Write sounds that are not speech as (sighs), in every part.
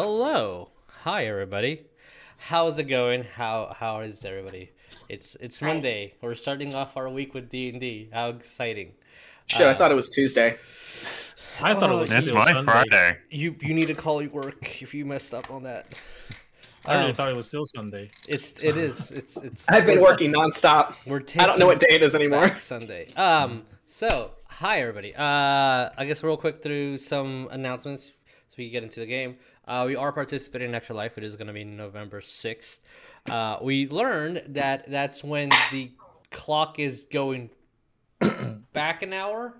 Hello. Hi everybody. How's it going? How how is everybody? It's it's Monday. We're starting off our week with D&D. How exciting. Shit, I thought it was Tuesday. I thought Oh, it was It's still my Sunday. Friday. You you need to call your work if you messed up on that. I really Um, thought it was still Sunday. It's it is. It's it's I've been working nonstop. We're taking I don't know what day it is anymore. Sunday. Um. So, hi everybody. Uh, I guess real quick through some announcements so we get into the game. Uh, we are participating in Extra Life. It is going to be November sixth. Uh, we learned that that's when the clock is going (clears throat) back an hour.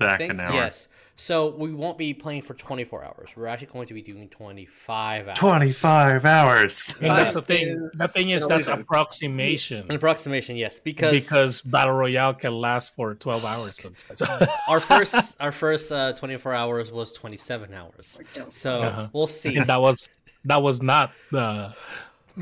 I Back think. an hour. Yes. So we won't be playing for 24 hours. We're actually going to be doing 25 hours. 25 hours. (laughs) And that's the thing. is The thing is, that's illusion. approximation An approximation, yes, because because battle royale can last for twelve hours sometimes. (laughs) our first our first uh, 24 hours was 27 hours. So Uh-huh. we'll see. and that was that was not the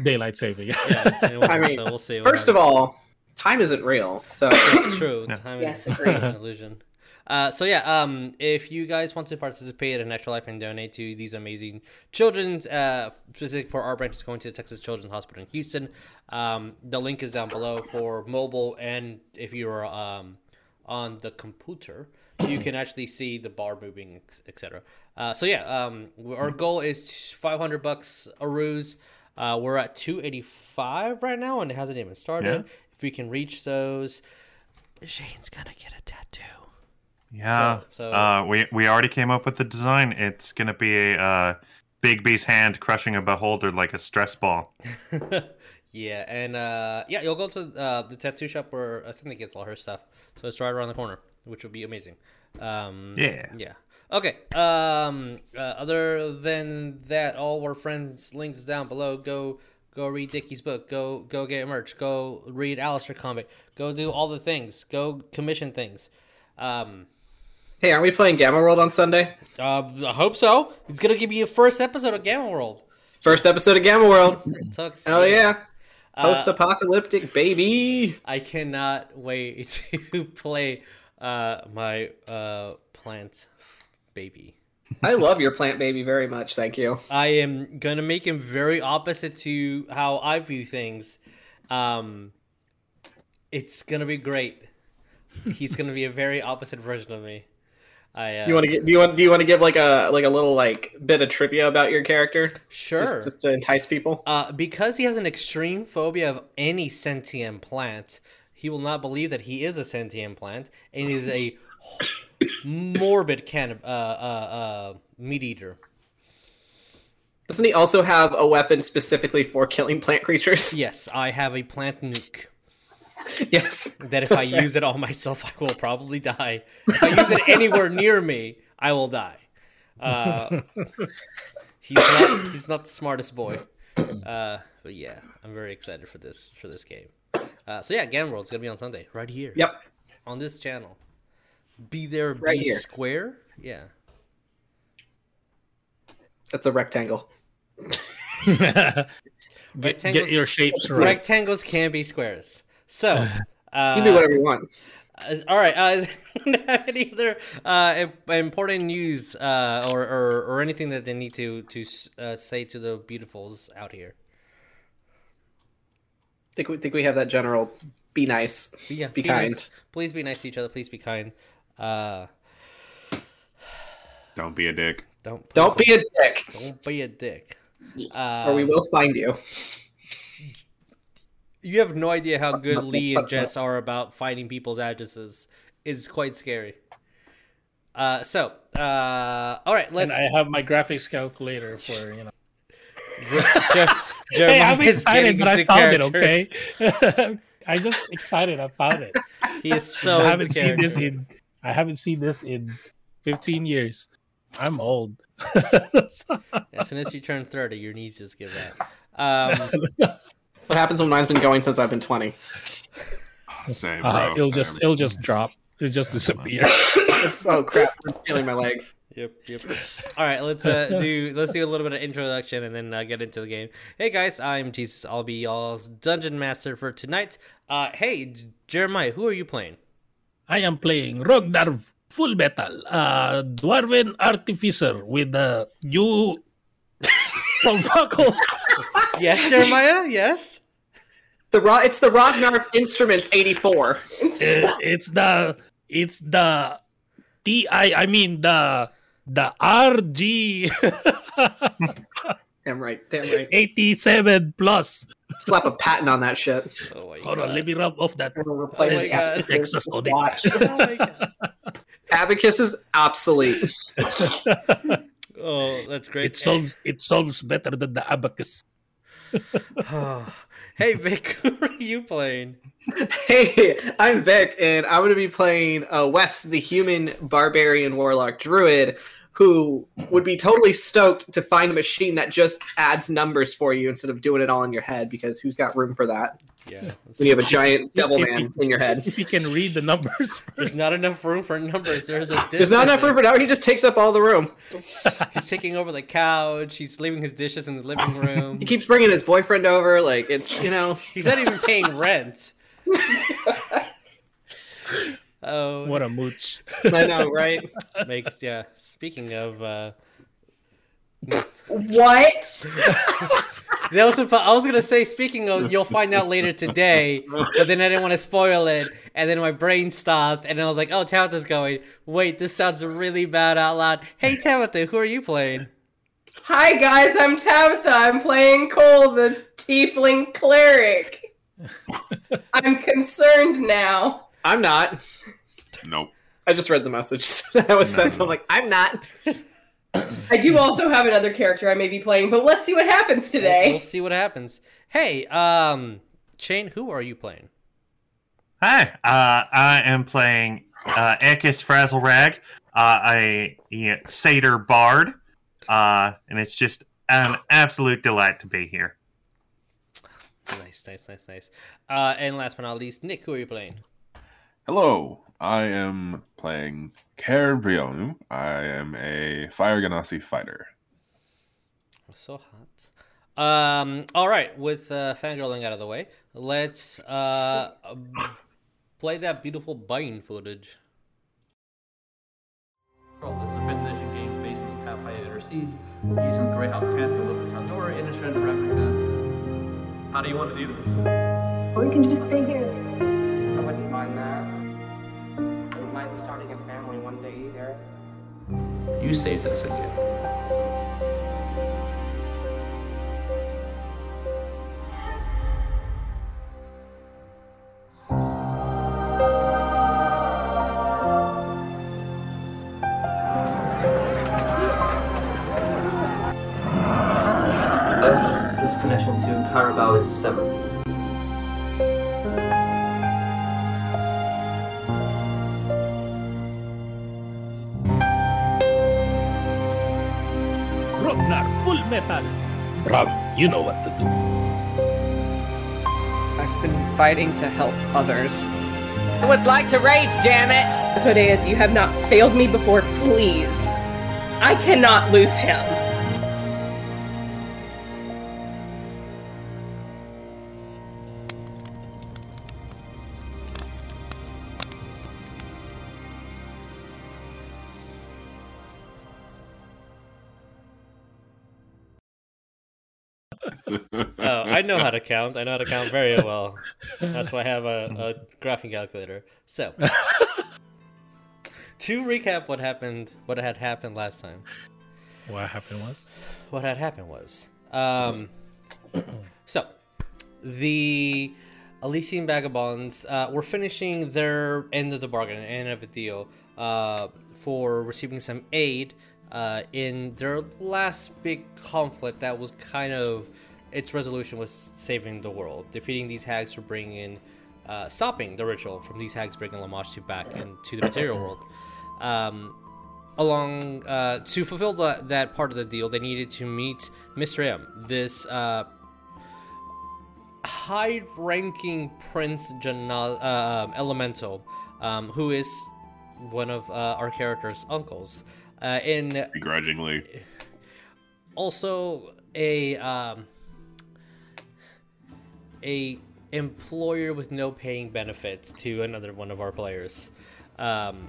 daylight saving. yeah, (laughs) I mean, so we'll see. what First of all, time isn't real. So it's true. Yeah. Time Yes, is is an illusion. Uh, so yeah, um, if you guys want to participate in Extra Life and donate to these amazing children's, uh, specific for our branch is going to the Texas Children's Hospital in Houston. Um, the link is down below for mobile, and if you're um, on the computer, you can actually see the bar moving, etc. Uh, so yeah, um, our goal is 500 bucks a ruse. Uh, we're at 285 right now, and it hasn't even started. If we can reach those, Shane's gonna get a tattoo. Yeah. So- so- uh, we we already came up with the design. It's gonna be a uh, Bigby's hand crushing a beholder like a stress ball. (laughs) yeah, and uh, yeah, you'll go to uh, the tattoo shop where uh, Cindy gets all her stuff. So it's right around the corner, which would be amazing. Um, Yeah. Yeah. Okay. Um. Uh, other than that, all our friends' links down below. Go. Go read Dickie's book. Go. Go get merch. Go read Alistair comic. Go do all the things. Go commission things. Um. Hey, aren't we playing Gamma World on Sunday? Uh, I hope so. It's gonna give you a first episode of Gamma World. First episode of Gamma World. (laughs) So Hell yeah. Uh, Post-apocalyptic baby. I cannot wait (laughs) to play uh, my uh, plant baby. I love your plant baby very much. Thank you. I am gonna make him very opposite to how I view things. Um, it's gonna be great. He's gonna be a very opposite version of me. I uh, You want to get? Do you want? Do you want to give like a like a little like bit of trivia about your character? sure Just, just to entice people. uh, because he has an extreme phobia of any sentient plant. He will not believe that he is a sentient plant, and he's a (coughs) morbid can uh, uh, uh, meat eater. Doesn't he also have a weapon specifically for killing plant creatures? Yes, I have a plant nuke. (laughs) yes. That if I right. use it on myself, I will probably die. If I use it anywhere near me, I will die. Uh, (laughs) he's not. He's not the smartest boy. Uh, but yeah, I'm very excited for this for this game. Uh, so yeah, Gamma World's gonna be on Sunday, right here. Yep. On this channel. Be there, Right be here. square. Yeah. That's a rectangle. (laughs) get, get your shapes right. Rectangles can be squares. So. Uh, (laughs) You can do whatever you want. Uh, all right. Uh, have (laughs) any other uh, important news uh, or, or or anything that they need to to uh, say to the beautifuls out here? think we think we have that general. Be nice. Yeah, Be nice. kind. Please be nice to each other. Please be kind. Uh, (sighs) Don't be a dick. don't Don't be a dick, don't be a dick. Uh, or we will find you. You have no idea how good Lee and Jess are about finding people's addresses. It's quite scary. Uh, so, uh, all right, let's. I have my graphics calculator for you know. Jer- (laughs) Hey, I'm excited, getting but I into found it. Okay, (laughs) I'm just excited. I found it. He is so. I haven't into seen this in. I haven't seen this in 15 years. I'm old. (laughs) As soon as you turn 30, your knees just give out. Um, What happens when mine's been going since I've been twenty? Same, bro. Uh, it'll just it'll just drop. It'll just disappear. (laughs) oh crap! I'm stealing my legs. yep, yep. All right, let's uh, do let's do a little bit of introduction and then uh, get into the game. Hey guys, I'm Jesus. I'll be y'all's dungeon master for tonight. Uh, hey Jeremiah, who are you playing? I am playing Rognar Full Metal, uh, Dwarven Artificer with the new (laughs) from Yes, Jeremiah. Yes. The Ro- it's the Ragnar Instruments 84. It- it's the it's the T I I mean the the RG (laughs) Damn right, damn right. 87 plus. Slap a patent on that shit. Oh my Hold on, let me rub off that. I'm replace (laughs) Oh my the God. Abacus Texas with Sonic. Watch. Oh. Abacus is obsolete. (laughs) Oh, that's great. It solves it solves better than the abacus. (sighs) hey Vic, (laughs) who are you playing? Hey, I'm Vic, and I'm going to be playing uh, Wes, the human barbarian warlock druid, who would be totally stoked to find a machine that just adds numbers for you instead of doing it all in your head. Because who's got room for that Yeah. (laughs) when you have a giant devil man in your head? If you can read the (laughs) numbers, There's not enough room for numbers. There's a There's not enough room for now. He just takes up all the room. (laughs) He's taking over the couch. He's leaving his dishes in the living room. He keeps bringing his boyfriend over. Like it's you know. He's not even paying rent. Oh, what a mooch. I know, right? makes yeah. Speaking of, uh, What? (laughs) that was suppo- I was gonna say. Speaking of, you'll find out later today, but then I didn't want to spoil it, and then my brain stopped, and I was like, "Oh, Tabitha's going." Wait, this sounds really bad out loud. Hey, Tabitha, who are you playing? Hi guys, I'm Tabitha. I'm playing Cole, the Tiefling cleric. (laughs) I'm concerned now. I'm not. Nope. I just read the message (laughs) that was sent. So I'm like, I'm not. I do also have another character I may be playing, but let's see what happens today. We'll today. see what happens. Hey, um, Shane, who are you playing? Hi, uh, I am playing uh, Ekis Frazzlerag, uh, a, a satyr bard, uh, and it's just an absolute delight to be here. Nice, nice, nice, nice. Uh, and last but not least, Nick, who are you playing? Hello. I am playing Kerbrionu. I am a Fire Genasi fighter. So hot. Um. All right. With uh, fangirling out of the way, let's uh play that beautiful biting footage. This is a fifth edition game based in Pathfinder Seas, using the Greyhawk Panther, Look Tandora, and a Shredder replica. How do you want to do this? Or you can just stay here. You saved us again. Connection to Cowrabo is severed. Metal. Rob, you know what to do. I've been fighting to help others. I would like to rage, damn it! Asmodeus, you have not failed me before, please. I cannot lose him. Count. I know how to count very well. That's why I have a, a graphing calculator. So, (laughs) to recap what happened, what had happened last time. What happened was? What had happened was, um, (clears throat) so the Elysian Vagabonds uh, were finishing their end of the bargain, end of the deal, uh, for receiving some aid uh, in their last big conflict that was kind of its resolution was saving the world, defeating these hags for bringing, uh, stopping the ritual from these hags bringing Lamashtu back into the material world. Um, along uh, to fulfill the, that part of the deal, they needed to meet Mr. M, this uh, high-ranking Prince Janal, uh, um, Elemental, um, who is one of uh, our character's uncles, uh, and Begrudgingly. also a um, a employer with no paying benefits to another one of our players. Um,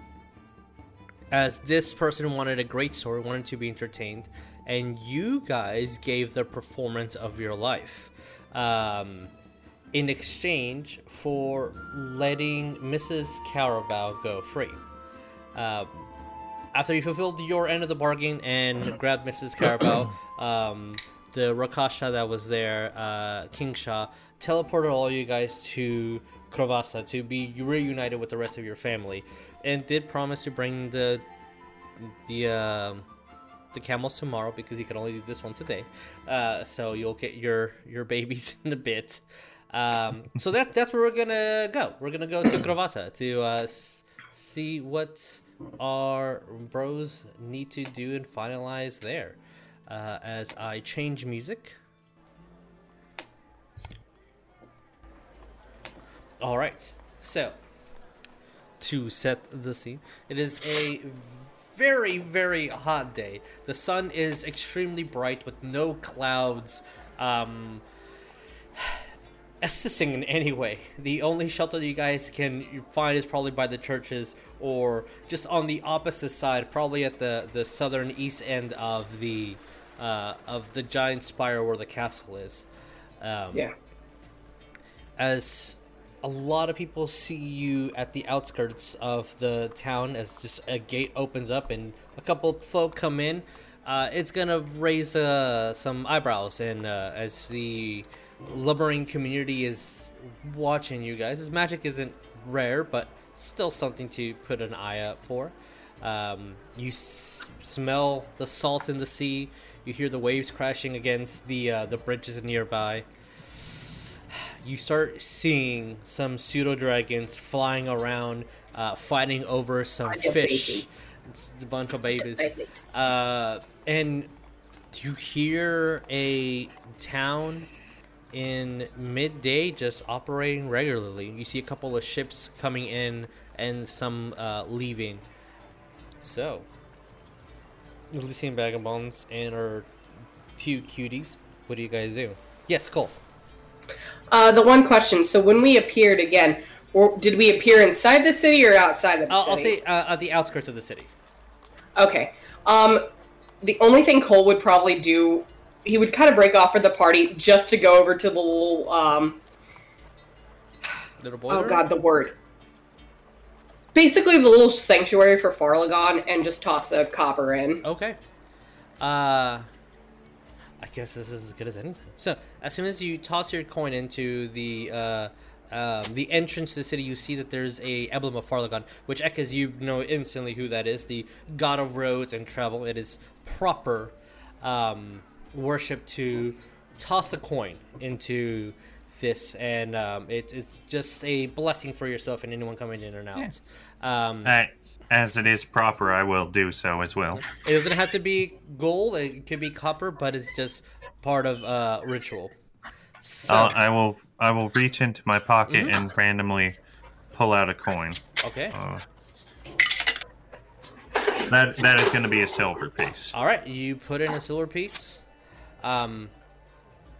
as this person wanted a great story, wanted to be entertained, and you guys gave the performance of your life. Um, in exchange for letting Mrs. Cowrabo go free. Um, after you fulfilled your end of the bargain and (coughs) grabbed Mrs. Cowrabo, um, the Rakshasa that was there, uh, King Shah, teleported all you guys to Krovasa to be reunited with the rest of your family, and did promise to bring the the uh, the camels tomorrow because he can only do this once a day. Uh, so you'll get your your babies (laughs) in a bit. Um, so that that's where we're gonna go. We're gonna go to Krovasa to uh, see what our bros need to do and finalize there. Uh, as I change music. All right. So to set the scene, it is a very very hot day. The sun is extremely bright with no clouds. Um, (sighs) assisting in any way. The only shelter you guys can find is probably by the churches or just on the opposite side, probably at the, the southern east end of the uh, of the giant spire where the castle is. Um, Yeah. As a lot of people see you at the outskirts of the town as just a gate opens up and a couple of folk come in, uh, it's gonna raise uh, some eyebrows and uh, as the lumbering community is watching you guys. This magic isn't rare, but still something to put an eye out for. Um, you s- smell the salt in the sea. You hear the waves crashing against the uh, the bridges nearby. You start seeing some pseudo dragons flying around, uh, fighting over some Bunch fish. babies. It's a bunch of babies. Babies. Uh, and you hear a town in midday just operating regularly. You see a couple of ships coming in and some uh, leaving. So, Elysian Vagabonds and our two cuties, what do you guys do? Yes, Cole. Uh, the one question. So when we appeared again, or did we appear inside the city or outside of the I'll, I'll say uh, at the outskirts of the city. Okay. Um, the only thing Cole would probably do, he would kind of break off for the party just to go over to the little, um, Little boy. oh god, the word. Basically, the little sanctuary for Fharlanghn and just toss a copper in. Okay. Uh guess this is as good as anything. So, as soon as you toss your coin into the uh um, the entrance to the city, you see that there's a emblem of Fharlanghn, which echoes you know instantly who that is, the god of roads and travel. It is proper um, worship to toss a coin into this, and um, it's it's just a blessing for yourself and anyone coming in and out. Um, Uh, as it is proper, I will do so as well. it doesn't have to be gold; it could be copper, but it's just part of uh, ritual. So, I'll, I will. I will reach into my pocket and randomly pull out a coin. okay. Uh, that that is going to be a silver piece. All right, you put in a silver piece. Um,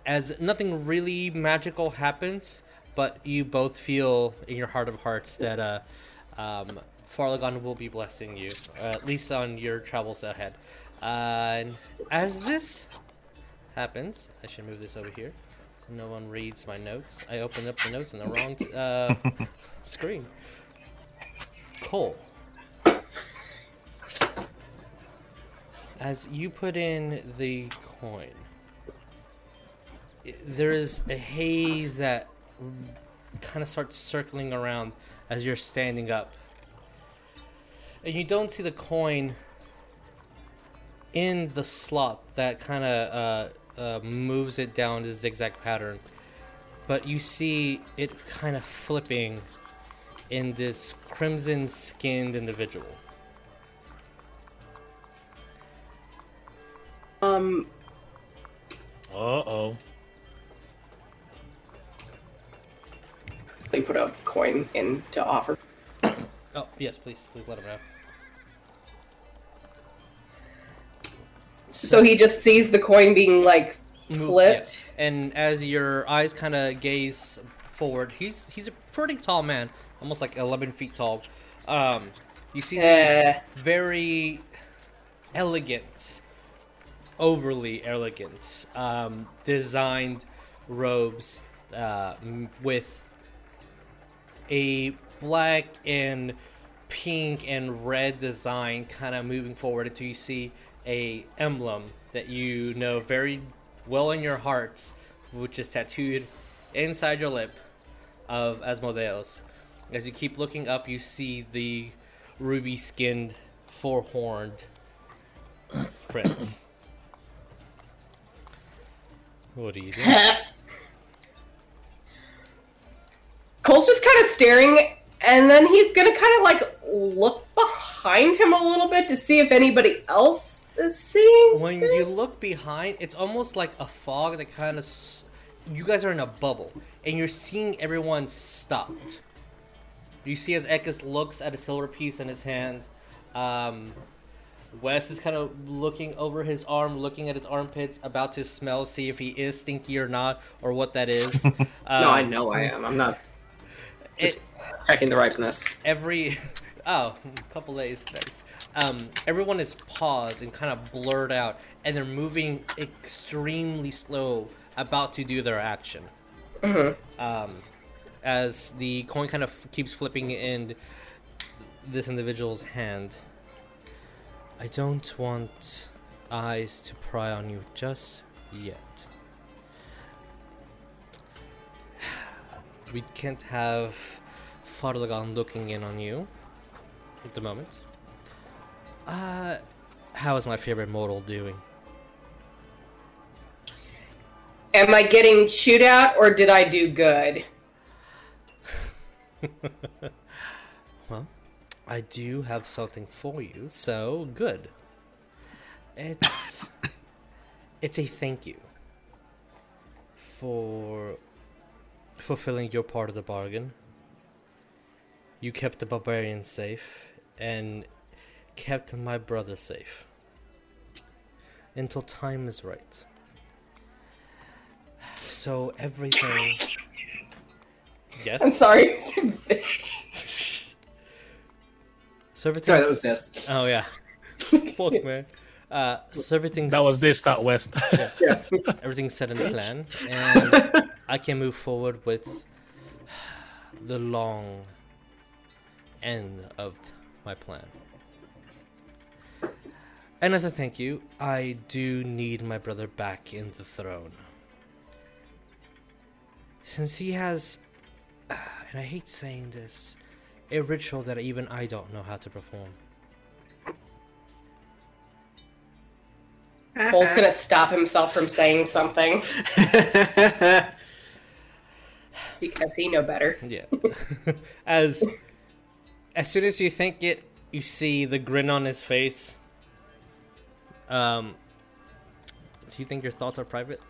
as nothing really magical happens, but you both feel in your heart of hearts that uh, um, Fharlanghn will be blessing you, at least on your travels ahead. Uh, and as this happens, I should move this over here so no one reads my notes. I opened up the notes in the wrong uh, (laughs) screen. Cole. As you put in the coin, there is a haze that kind of starts circling around as you're standing up. And you don't see the coin in the slot that kind of uh, uh, moves it down this zigzag pattern. But you see it kind of flipping in this crimson skinned individual. Um, Uh oh. they put a coin in to offer. Oh, yes, please. Please let him know. So he just sees the coin being like flipped. yeah. And as your eyes kind of gaze forward, he's he's a pretty tall man, almost like 11 feet tall. Um, you see these very elegant overly elegant, um, designed robes uh, with a black and pink and red design kind of moving forward until you see a emblem that you know very well in your heart which is tattooed inside your lip of Asmodeus. As you keep looking up, you see the ruby skinned, four horned (coughs) prince. What do you do? (laughs) Cole's just kind of staring, and then he's gonna kind of like look behind him a little bit to see if anybody else is seeing. when you look behind, it's almost like a fog that kind of. You guys are in a bubble, and you're seeing everyone stopped. You see as Ekis looks at a silver piece in his hand. Um, Wes is kind of looking over his arm, looking at his armpits, about to smell, see if he is stinky or not, or what that is. (laughs) no, I Um, know I am. I'm not It, checking the ripeness. every (laughs) oh a (laughs) couple days nice um everyone is paused and kind of blurred out and they're moving extremely slow about to do their action. Um as the coin kind of keeps flipping in this individual's hand. I don't want eyes to pry on you just yet we can't have Fharlanghn looking in on you at the moment. Uh, how is my favorite mortal doing? Am I getting chewed out, or did I do good? (laughs) Well, I do have something for you, so good. It's (coughs) it's a thank you for fulfilling your part of the bargain. You kept the barbarian safe and kept my brother safe until time is right. So everything. (laughs) Yes. I'm sorry. (laughs) So everything. Sorry, that was this. Oh yeah. (laughs) Fuck man. Uh, so everything's That was this, not Wes. Yeah, everything's set in plan, and I can move forward with the long end of my plan. And as a thank you, I do need my brother back in the throne. Since he has, (sighs) and I hate saying this, a ritual that even I don't know how to perform. Cole's gonna stop himself from saying something (laughs) because he know better. Yeah. (laughs) as as soon as you think it, you see the grin on his face. Um do you think your thoughts are private?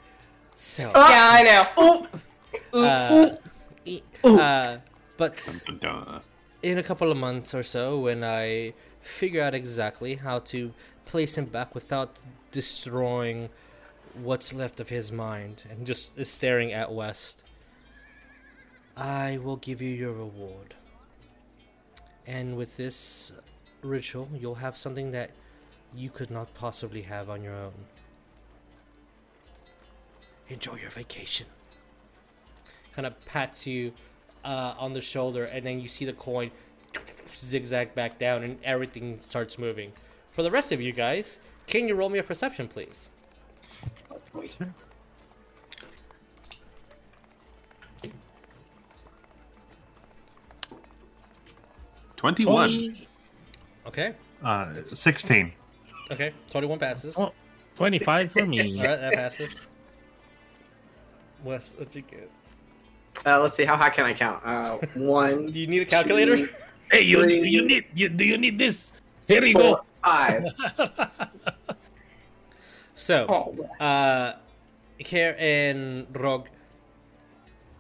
So yeah, I know. uh, e- uh, but in a couple of months or so when I figure out exactly how to place him back without destroying what's left of his mind and just staring at Wes, I will give you your reward. And with this ritual, you'll have something that you could not possibly have on your own. Enjoy your vacation. Kind of pats you uh, on the shoulder, and then you see the coin zigzag back down, and everything starts moving. For the rest of you guys, can you roll me a perception, please? Twenty-one. 20, Okay. Uh, 16. Okay. 21 passes. Oh. 25 for me. (laughs) Alright, that passes. Wes, what'd you get? Uh, let's see. How high can I count? Uh, (laughs) one, Do you need a calculator? two, (laughs) Hey, you, Three. you need you, do you need this? Here you four, go. five. So, Oh, uh, Care and Rog,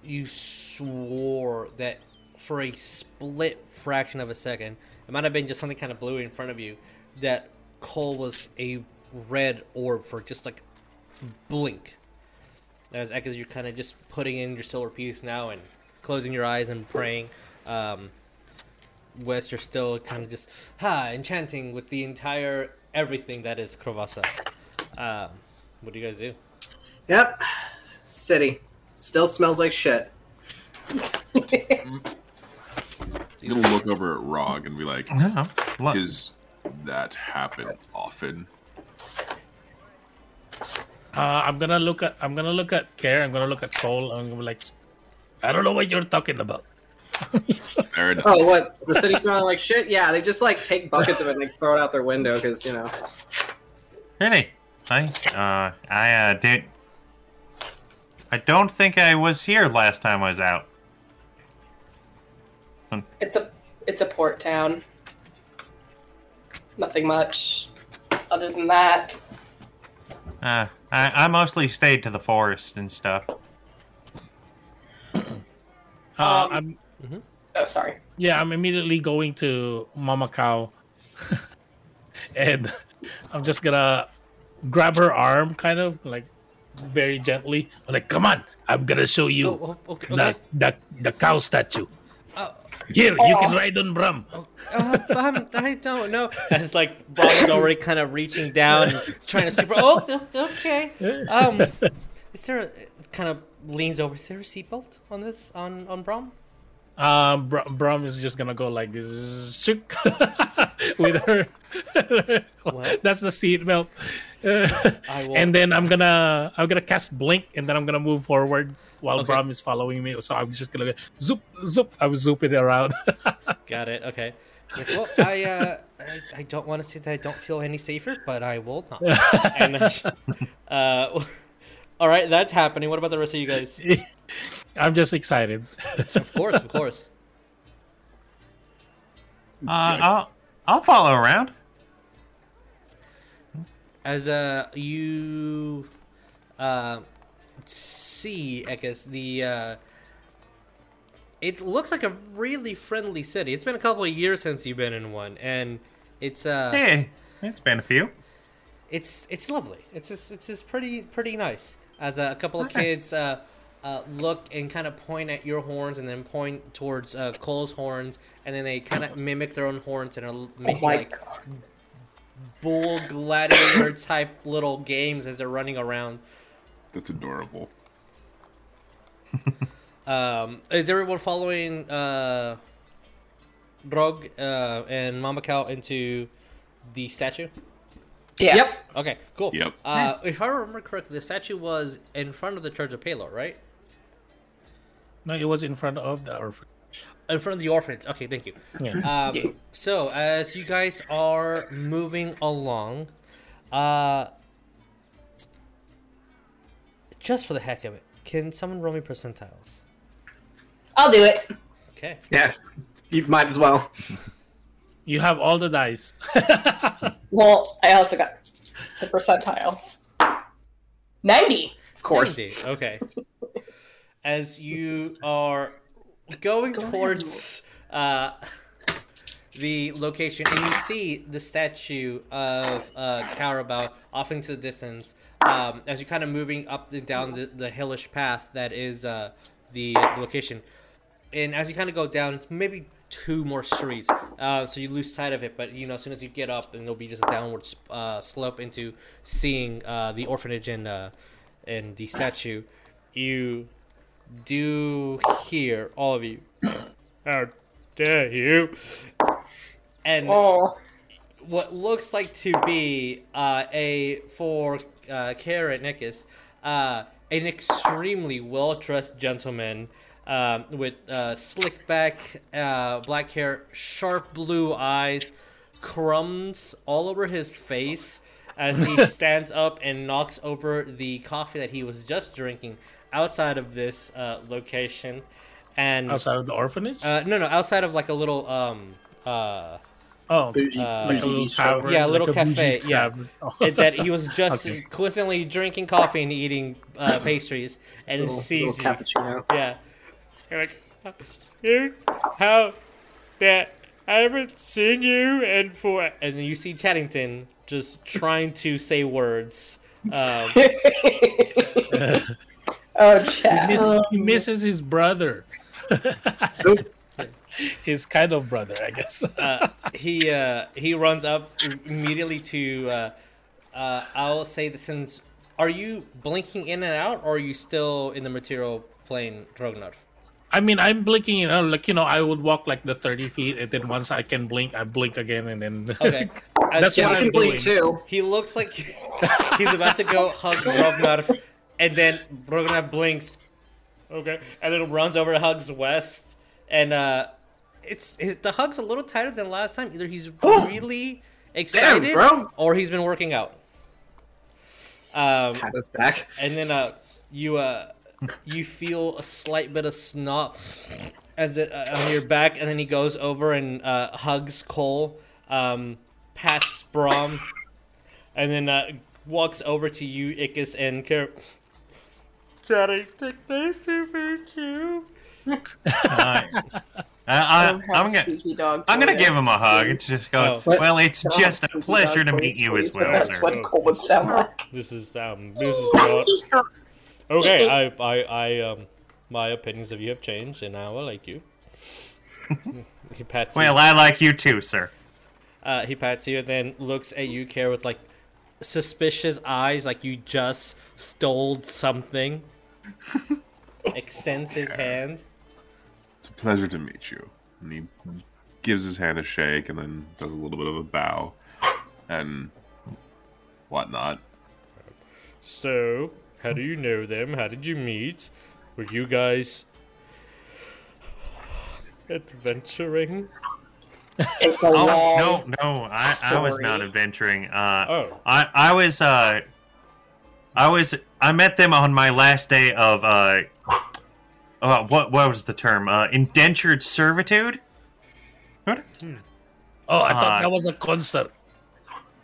you swore that for a split fraction of a second, it might have been just something kind of blue in front of you, that Cole was a red orb for just like blink. As as you're kind of just putting in your silver piece now and closing your eyes and praying. Um, Wes, you're still kind of just ha enchanting with the entire everything that is Krovasa. Um, what do you guys do? Yep. City. Still smells like shit. (laughs) (laughs) I'm gonna look over at Rog and be like, No, look. "Does that happen often?" Uh, I'm gonna look at I'm gonna look at Care. I'm gonna look at Cole. I'm gonna be like, I don't know what you're talking about. Fair enough. Oh, what? The city smelling like shit? Yeah, they just like take buckets of it and like throw it out their window because, you know. Really? I uh I uh did I don't think I was here last time I was out. It's a it's a port town. Nothing much other than that. Uh I, I mostly stayed to the forest and stuff. (clears throat) Uh, Um, I'm Oh, sorry. yeah. I'm immediately going to Mama Cow, (laughs) and I'm just gonna grab her arm, kind of like very gently. I'm like, come on, I'm gonna show you Oh, oh, okay. the, the the cow statue. Oh. Here, you can ride on Brum. Uh, um, I don't know. (laughs) It's like Bob is already kind of reaching down, and trying to scoop her. Oh, okay. Um, is there a kind of leans over? Is there a seatbelt on this on on Brom? Um, Br- Brum is just gonna go like this, (laughs) with her. That's the seat belt. (laughs) And then I'm gonna I'm gonna cast blink, and then I'm gonna move forward while Okay. Brum is following me. So I'm just gonna go zoop zoop. I was zooping around. (laughs) Got it. Okay. Like, well, I, uh, I I don't want to say that I don't feel any safer, but I will not. (laughs) and, uh, (laughs) all right, that's happening. What about the rest of you guys? I'm just excited. Of course, of course. Uh I'll I'll follow around. As uh you uh see, I guess the uh it looks like a really friendly city. It's been a couple of years since you've been in one, and it's uh Hey, it's been a few. it's it's lovely. It's just it's just pretty pretty nice. As a, couple of Okay. kids uh, uh, look and kind of point at your horns, and then point towards uh, Cole's horns, and then they kind of (coughs) mimic their own horns and are making my like bull gladiator type little games as they're running around. That's adorable. (laughs) Um, is everyone following uh, Rog uh, and Mama Cow into the statue? Yeah. Yep. Okay, cool. Yep. Uh, if I remember correctly, the statue was in front of the Church of Pelor, right? no, it was in front of the orphan. In front of the orphanage. Okay, thank you. Yeah. Um, Yeah. So, as you guys are moving along, uh, just for the heck of it, can someone roll me percentiles? I'll do it. Okay. Yeah. You might as well. (laughs) You have all the dice. (laughs) Well, I also got the percentiles. 90. Of course. 90, Okay. As you are going towards uh, the location, and you see the statue of uh, Cowrabo off into the distance, um, as you're kind of moving up and down the, the hillish path that is uh, the, the location. And as you kind of go down, it's maybe two more streets, uh, so you lose sight of it. But you know, as soon as you get up, and there'll be just a downward uh, slope into seeing uh, the orphanage and uh, and the statue. You do hear all of you. How dare you! And Oh. What looks like to be uh, a for uh, Kara Nikus, uh, an extremely well dressed gentleman um, with uh, slick back, uh, black hair, sharp blue eyes, crumbs all over his face as he (laughs) stands up and knocks over the coffee that he was just drinking outside of this uh, location. And Outside of the orphanage? uh, no, no, outside of like a little um uh oh, Bougie, uh, like a little tavern, Yeah, a like little bougie cafe, yeah. tavern. (laughs) it- that he was just Okay. coincidentally drinking coffee and eating uh, (coughs) pastries and Little, sees little you. cappuccino. Yeah. You're like, you how that I haven't seen you and for and you see Chaddington just trying to say words. (laughs) Um, oh, he, miss- he misses his brother. (laughs) his kind of brother, I guess. (laughs) uh, he uh, he runs up immediately to uh, uh, I'll say that since are you blinking in and out, or are you still in the material plane, Ragnar? I mean, I'm blinking, you know, like you know, I would walk like the thirty feet, and then once I can blink, I blink again, and then (laughs) Okay. that's As- what I I'm can doing. too. He looks like he's about to go hug Ragnar, and then Ragnar blinks. Okay, and then runs over, and hugs Wes, and uh, it's, it's the hug's a little tighter than last time. Either he's really excited, bro. or he's been working out. Um, Pat us back. and then uh, you uh, you feel a slight bit of snot as it uh, on your back, and then he goes over and uh, hugs Cole, um, pats Brom, and then uh, walks over to you, Ickis, and Car. Daddy, take this to meet you. (laughs) Uh, I, I, I'm gonna. dog I'm gonna give him a hug. please. It's just go. Oh. Well, it's Don't just a pleasure to meet you as well, That's sir. what Cole would sound like. This is um, this is what. (laughs) Okay, I, I, I, um, my opinions of you have changed, and now I like you. (laughs) he pats Well, you. I like you too, sir. Uh, he pats you and then looks at you, Care, with like suspicious eyes, like you just stole something. (laughs) Extends his hand. It's a pleasure to meet you. And he gives his hand a shake and then does a little bit of a bow and whatnot. So, how do you know them? How did you meet? Were you guys adventuring? It's a Oh long. no, no, I, I was not story. adventuring. Uh, Oh. I, I was, uh, I was, I met them on my last day of, uh, uh what, what was the term? Uh, indentured servitude. What? Oh, I thought Uh, that was a concert.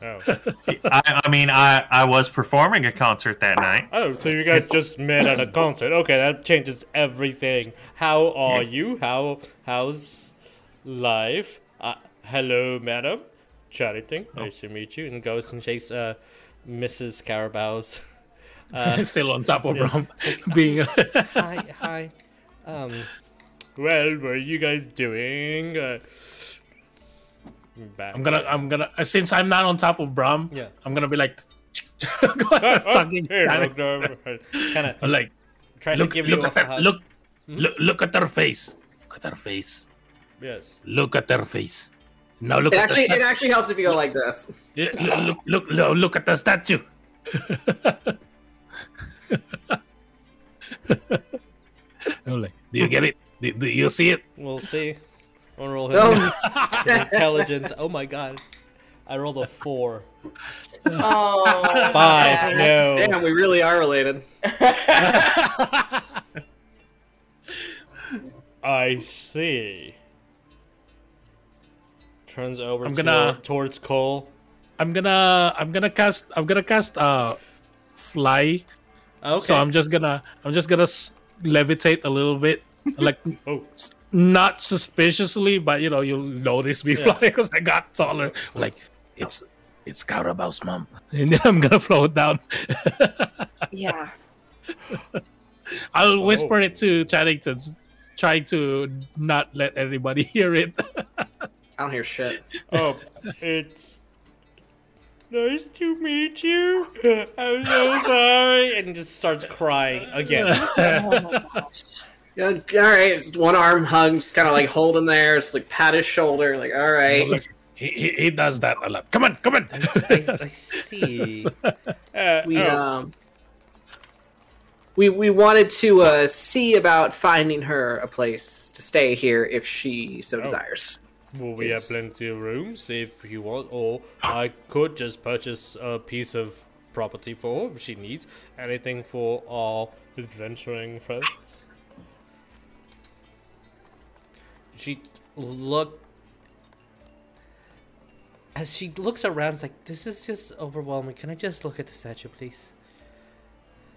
Oh. (laughs) I, I mean, I, I was performing a concert that night. Oh, so you guys just met at a concert. Okay, that changes everything. How are you? How how's life? Uh, hello, madam. Chatting. Nice to meet you. And goes and shakes uh, Mrs. Cowrabo's. (laughs) Uh, Still on top of Rom, being. hi, hi. Um, well, what are you guys doing? Uh. I'm gonna, I'm gonna. uh, Since I'm not on top of Brom, Yeah. I'm gonna be like, talking, kind kind of of like, tries look, to give look you at a her, hug. look, look, look at her face. Look at her face. Yes. Look at her face. Now look It at actually, it actually helps if you go like this. Yeah, look, look, look, look, look at the statue. (laughs) I'm like, do you get it? Do, do you see it? We'll see. I'm gonna roll his, No. (laughs) his intelligence. Oh my god. I rolled a four. Oh, Five. No. Damn, we really are related. (laughs) I see. Turns over I'm gonna- towards Cole. I'm gonna, I'm gonna cast, I'm gonna cast uh, fly. Okay. So I'm just gonna, I'm just gonna s- levitate a little bit, like (laughs) oh. not suspiciously, but you know, you'll notice me Yeah. fly (laughs) because I got taller. Like it's, it's Cowrabo's mom, (laughs) and then I'm gonna float down. yeah. I'll oh. whisper it to Chaddington, trying to not let anybody hear it. I don't hear shit. Oh, it's nice to meet you. I'm so sorry, and just starts crying again. Oh my gosh. Yeah, all right, just one arm hug, just kind of like hold him there, just like pat his shoulder, like all right. he, he, he does that a lot. Come on, come on. I, I (laughs) see. Uh, We oh, um, we we wanted to uh see about finding her a place to stay here if she so Oh. desires. Well, we have plenty of rooms if you want, or I could just purchase a piece of property for her if she needs anything for our adventuring friends. She look as she looks around. It's like this is just overwhelming. Can I just look at the statue, please?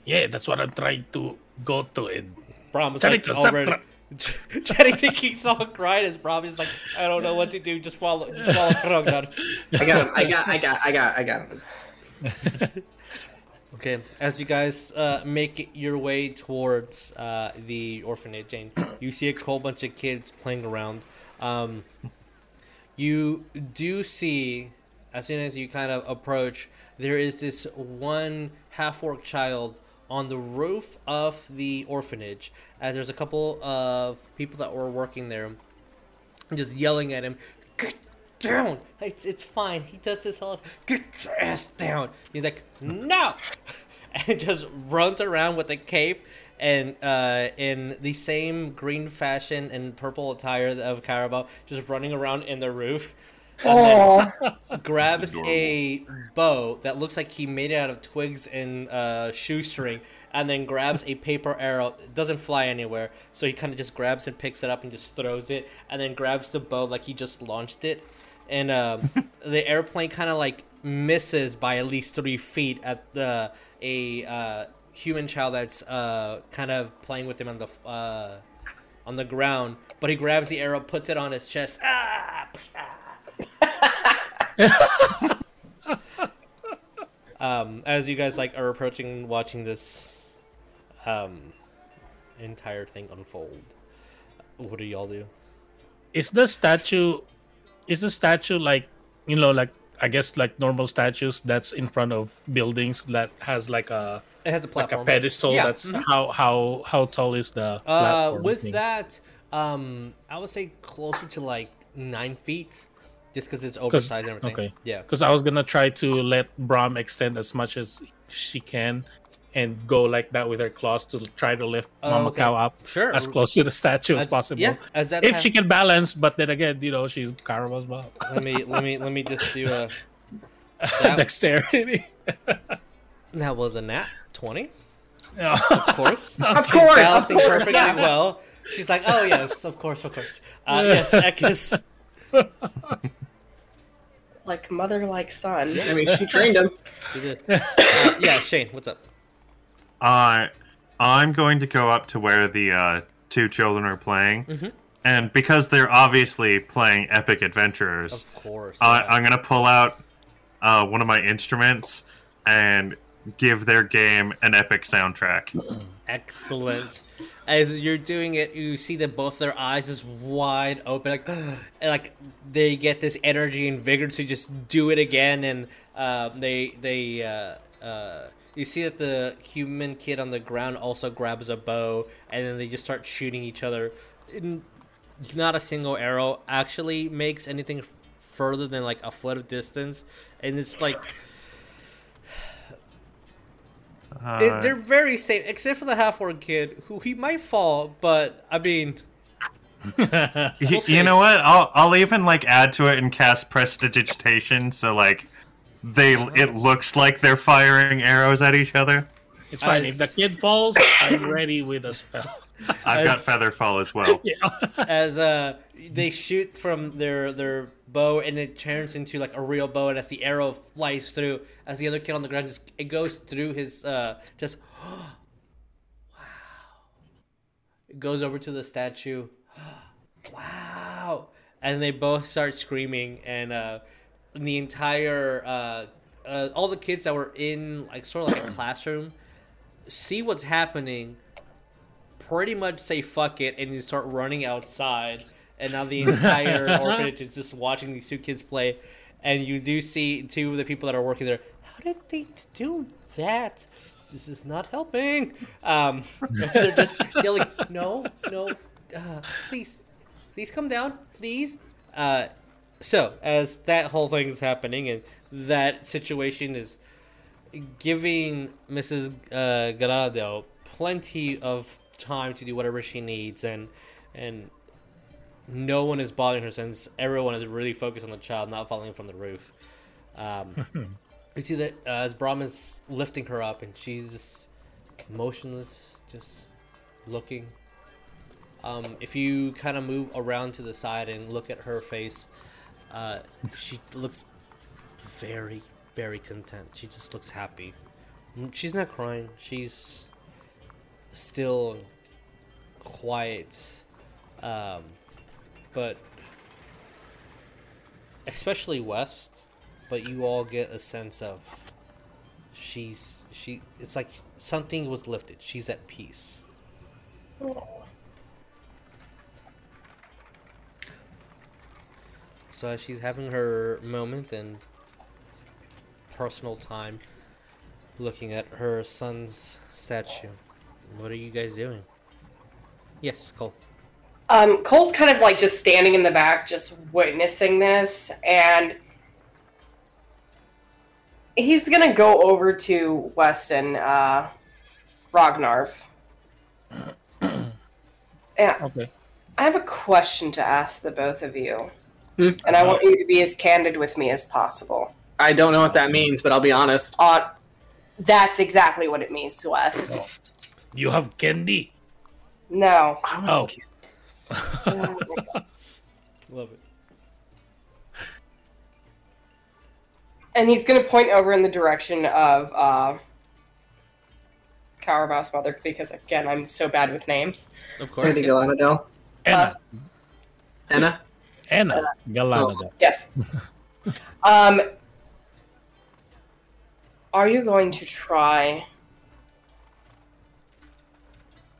Yeah, that's what I'm trying to go to. And Brom is Teddy, like already. cry- (laughs) Jenny keeps on crying as Brom is like, I don't know what to do. Just follow, just follow. (laughs) I got him. I got. I got. I got. I got him. (laughs) Okay, as you guys uh, make your way towards uh, the orphanage, Jane, you see a whole bunch of kids playing around. Um, you do see as soon as you kind of approach, there is this one half orc child on the roof of the orphanage. As there's a couple of people that were working there, just yelling at him, "Get down! It's it's fine. He does this all. Get your ass down!" He's like, "No!" (laughs) and just runs around with a cape and uh, in the same green fashion and purple attire of Cowrabo, just running around in the roof. And then (laughs) grabs a bow that looks like he made it out of twigs and uh, shoestring, and then grabs a paper arrow. It doesn't fly anywhere, so he kind of just grabs and picks it up and just throws it, and then grabs the bow like he just launched it, and um, (laughs) the airplane kind of like misses by at least three feet at the a uh, human child that's uh, kind of playing with him on the uh, on the ground. But he grabs the arrow, puts it on his chest. Ah! Um, as you guys like are approaching, watching this um, entire thing unfold, what do y'all do? Is the statue is the statue like you know like I guess like normal statues that's in front of buildings that has like a It has a like a pedestal Yeah, that's mhm. how how how tall is the Uh, platform with thing? that, um, I would say closer to like nine feet, just because it's oversized and everything. okay Yeah. because I was gonna try to let Brom extend as much as she can and go like that with her claws to try to lift Oh, Mama okay. Cow up Sure. as close to the statue as, As- possible. Yeah. As that if she can balance, but then again, you know, she's Caramel's mom. let me let me let me just do a. (laughs) That, Dexterity. (laughs) that was a nat twenty, Yeah. of (laughs) course. Of She's course, balancing of course, perfectly yeah. well. She's like, oh yes, of course, of course. Uh, yes, Ekis. Like mother, like son. I mean, she trained him. Uh, yeah, Shane, what's up? Uh, I'm going to go up to where the uh, two children are playing, Mhm. and because they're obviously playing epic adventurers, Of course. I, yeah. I'm gonna pull out uh, one of my instruments and give their game an epic soundtrack. Excellent. As you're doing it, you see that both their eyes is wide open, like, (gasps) like they get this energy and vigor to just do it again, and um, they they uh, uh, you see that the human kid on the ground also grabs a bow, and then they just start shooting each other. Not a single arrow actually makes anything further than like a foot of distance, and it's like Uh, they- they're very safe, except for the half orc kid, who he might fall, but I mean, (laughs) we'll see. you know what? I'll I'll even like add to it and cast prestidigitation, so like they it looks like they're firing arrows at each other. It's fine. As- If the kid falls, I'm ready with a spell. I've got feather fall as well. (laughs) Yeah. as uh they shoot from their their bow and it turns into like a real bow, and as the arrow flies through, as the other kid on the ground just it goes through his uh just (gasps) wow, it goes over to the statue, (gasps) wow, and they both start screaming and uh the entire uh, uh all the kids that were in like sort of like a (clears throat) classroom see what's happening pretty much say fuck it and you start running outside and now the (laughs) entire orphanage is just watching these two kids play. And you do see two of the people that are working there. How did they do that? This is not helping. Um (laughs) they're just yelling no no uh, please please come down please. Uh so as that whole thing is happening and that situation is giving Mrs. Uh, Garado plenty of time to do whatever she needs, and and no one is bothering her since everyone is really focused on the child not falling from the roof. Um, (laughs) you see that uh, as Brahm is lifting her up, and she's just motionless, just looking. Um, if you kind of move around to the side and look at her face, uh, she looks very, very content. She just looks happy. Mm, She's not crying. She's still quiet. Um, but especially Wes, but you all get a sense of she's she it's like something was lifted. She's at peace. So she's having her moment and personal time looking at her son's statue. What are you guys doing? Yes, Cole. Um, Cole's kind of like just standing in the back, just witnessing this, and he's gonna go over to Weston, uh, Ragnar. (clears throat) yeah, Okay. I have a question to ask the both of you, Hmm. and I want you to be as candid with me as possible. I don't know what that means, but I'll be honest. Uh, that's exactly what it means, Wes. You have candy. No. I was Oh. curious. Love it. And he's gonna point over in the direction of uh Cowrabo's Mother because again I'm so bad with names. Of There course. you go, Annadelle. Anna. Anna? Anna. Galanaga. Yes. (laughs) um are you going to try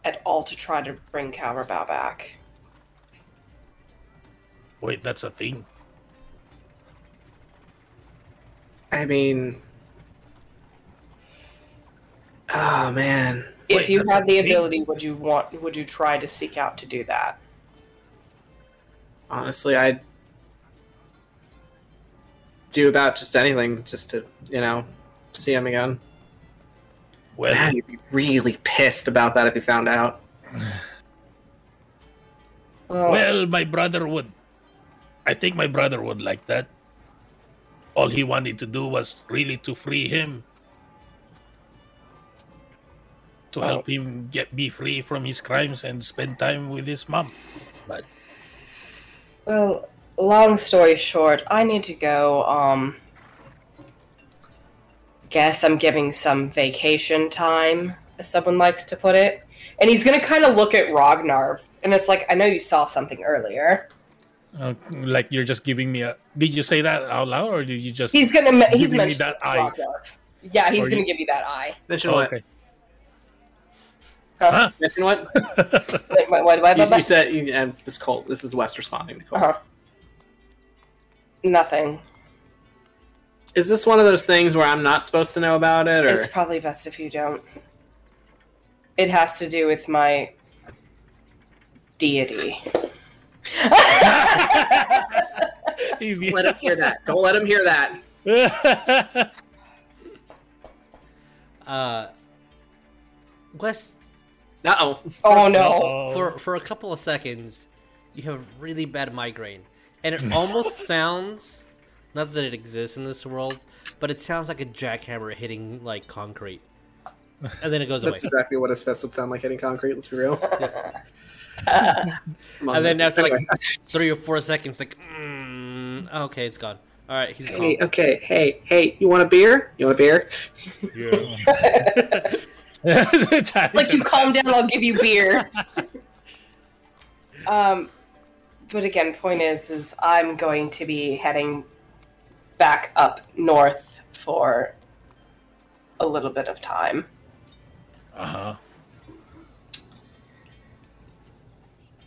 at all to try to bring Cowrabo back? Wait, that's a thing. I mean. Oh, man. If Wait, you had the thing? ability, would you want would you try to seek out to do that? Honestly, I'd do about just anything just to, you know, see him again. Well, Man, you'd be really pissed about that if you found out. Well, well, my brother would. I think my brother would like that. All he wanted to do was really to free him. To help him get be free from his crimes and spend time with his mom. But Well, long story short, I need to go. Um, guess I'm giving some vacation time, as someone likes to put it. And he's gonna kind of look at Ragnar, and it's like, I know you saw something earlier. Uh, like you're just giving me a. Did you say that out loud or did you just? He's gonna. me- He's Giving me mentioned that eye. Yeah, he's Or gonna you- give you that eye. Mention Oh, what? okay. Huh? Mention what? (laughs) Wait, what? What? what, you, what- you said you, and this Cole. This is Wes responding to Cole. Uh-huh. Nothing. Is this one of those things where I'm not supposed to know about it, or It's probably best if you don't. It has to do with my deity. Let him hear that? Don't let him hear that. (laughs) Uh, Wes, Uh oh. Oh no! (laughs) For for a couple of seconds, you have really bad migraine, and it (laughs) almost sounds, not that it exists in this world, but it sounds like a jackhammer hitting like concrete, and then it goes away. That's exactly what his fist would sound like hitting concrete. Let's be real. Come on. (laughs) And then after like three or four seconds, like, mm, okay, it's gone. All right, he's Hey, gone. okay, hey, hey, you want a beer? You want a beer? (laughs) like you calm down, I'll give you beer. (laughs) um, but again, point is, is I'm going to be heading back up north for a little bit of time. Uh-huh.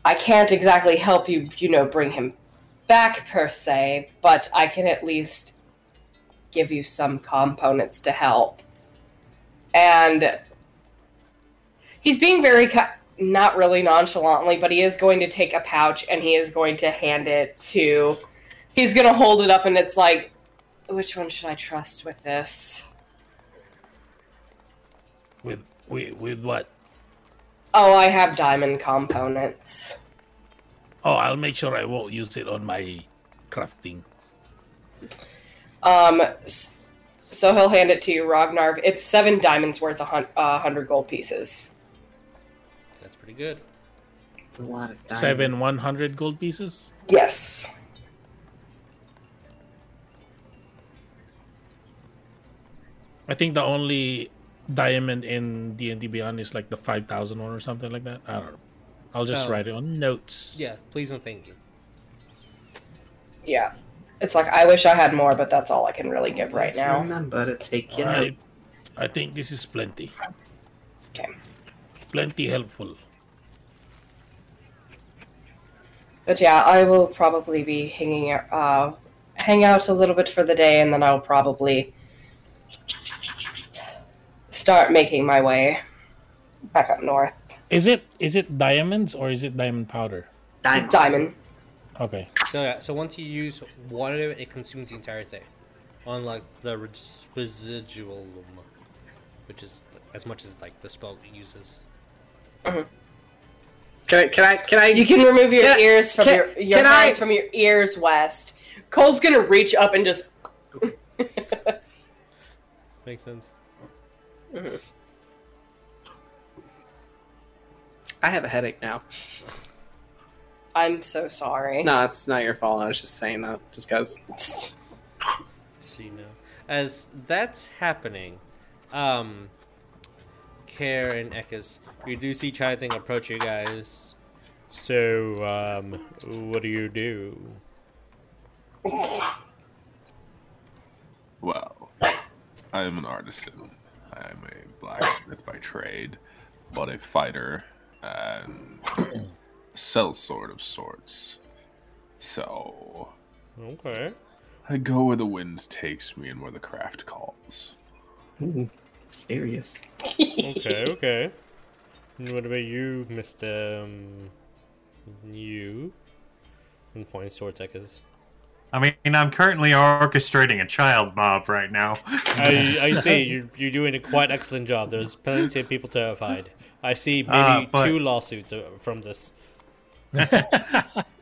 I can't exactly help you, you know, bring him back per se, but I can at least give you some components to help. And he's being very not really nonchalantly, but he is going to take a pouch and he is going to hand it to. He's going to hold it up and it's like, which one should I trust with this? With, with with what? Oh, I have diamond components. Oh, I'll make sure I won't use it on my crafting. Um, so he'll hand it to you, Ragnar. It's seven diamonds worth a hun- uh, hundred gold pieces. That's pretty good. It's a lot of diamonds. Seven one hundred gold pieces. Yes. I think the only diamond in D and D Beyond is like the five thousand one or something like that. I don't know. I'll just Oh. write it on notes. Yeah, please and thank you. Yeah. It's like I wish I had more, but that's all I can really give right now. Remember to take your Alright. notes. I think this is plenty. Okay. Plenty helpful. But yeah, I will probably be hanging out, uh, hang out a little bit for the day, and then I'll probably start making my way back up north. Is it is it diamonds or is it diamond powder? Diamond. Diamond. Okay. So yeah, so once you use one of it, it consumes the entire thing, unlike the res- residual, which is as much as like the spell it uses. Mm-hmm. Can I? Can I? Can I? You can remove your Can ears from can- your your can I- from your ears, Wes. Cole's gonna reach up and just. Makes sense. I have a headache now. I'm so sorry. No, it's not your fault. I was just saying that just because. Just so you know, as that's happening, um, Care and Ekis, you do see Chai Thing approach you guys. So, um, what do you do? Well, I am an artisan. I am a blacksmith by trade, but a fighter and (clears throat) sell sword of sorts. So Okay. I go where the wind takes me and where the craft calls. Ooh, serious. Okay. (laughs) Okay. And what about you, Mister? Um, you? And points towards Ekis. I mean, I'm currently orchestrating a child mob right now. I, (laughs) I see you're, you're doing a quite excellent job. There's plenty of people terrified. I see maybe Uh, but- two lawsuits uh, from this. (laughs)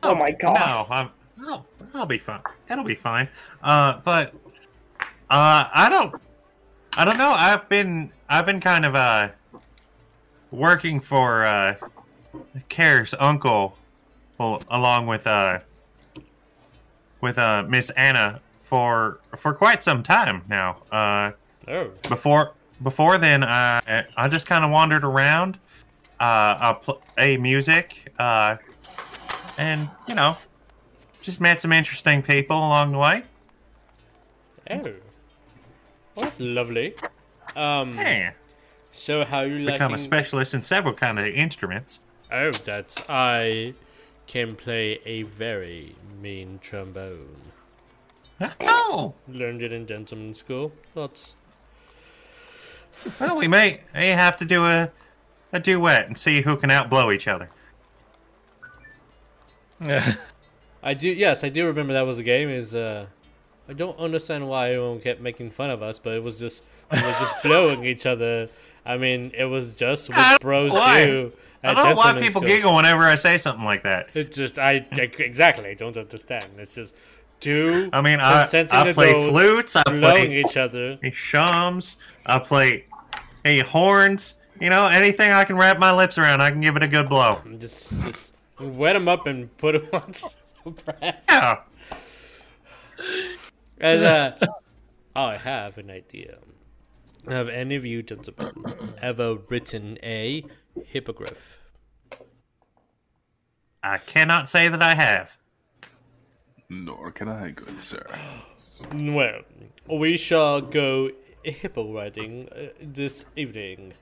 Oh my god. No, I'm. I'll, I'll be fine. It'll be fine. Uh, but uh, I don't. I don't know. I've been. I've been kind of uh working for uh Care's uncle, well, along with uh with uh Miss Anna for for quite some time now. Uh, Oh, before before then i i just kind of wandered around uh i play music uh and you know just met some interesting people along the way oh, well, that's lovely. Um, yeah so how you become liking? a specialist in several kind of instruments Oh, that's I can play a very mean trombone. oh Learned it in gentleman school. Lots. well we may may have to do a a duet and see who can outblow each other (laughs) I do. Yes, I do remember that was a game. Is uh, I don't understand why everyone kept making fun of us, but it was just we were just (laughs) blowing each other. I mean, it was just what bros why. do. i don't know why people school. giggle whenever i say something like that It just I, I exactly I don't understand. It's just two. i mean i, I play flutes i play each other. Shawms. I play hey horns. You know, anything I can wrap my lips around, I can give it a good blow. Just just wet them up and put them on (laughs) some brass. Yeah. And, uh, (laughs) I have an idea. Have any of you gentlemen (clears throat) ever written a hippogriff? I cannot say that I have. Nor can I, good sir. (gasps) Well, we shall go hippo riding uh, this evening.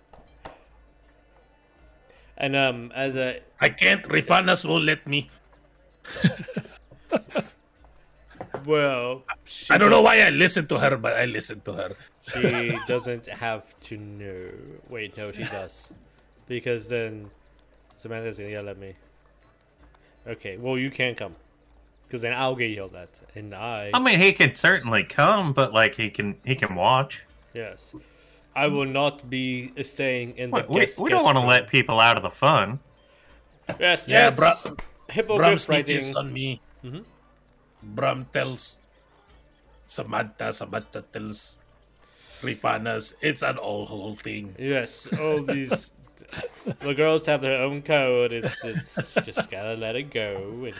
And um, as a I can't. Rifanas won't let me. (laughs) well, I don't know why I listen to her, but I listen to her. She (laughs) doesn't have to know. Wait, no, she does, because then Samantha's gonna yell at me. Okay, well you can't come, because then I'll get yelled at, and I I mean, he can certainly come, but like he can he can watch. yes, I will not be staying in the We, we, guest. we don't want to let people out of the fun. Yes, Yeah, yeah, bro- bro. Hippogriff writing. snitches on me. Mhm. Bram tells Samantha. Samantha tells Rifanas. It's an all whole thing. Yes, all these the girls have their own code. It's it's just gotta let it go. And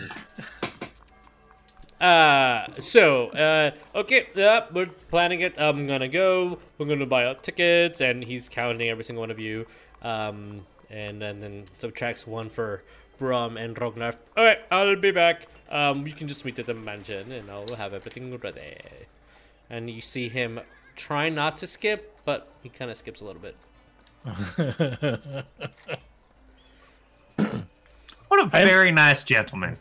uh, so uh, okay, yeah, we're planning it. I'm gonna go. We're gonna buy our tickets, and he's counting every single one of you. Um, and, and then subtracts one for Brum and Rognar. All right, I'll be back. Um, you can just meet at the mansion, and I'll have everything ready. And you see him try not to skip, but he kind of skips a little bit. (clears throat) What a very nice gentleman.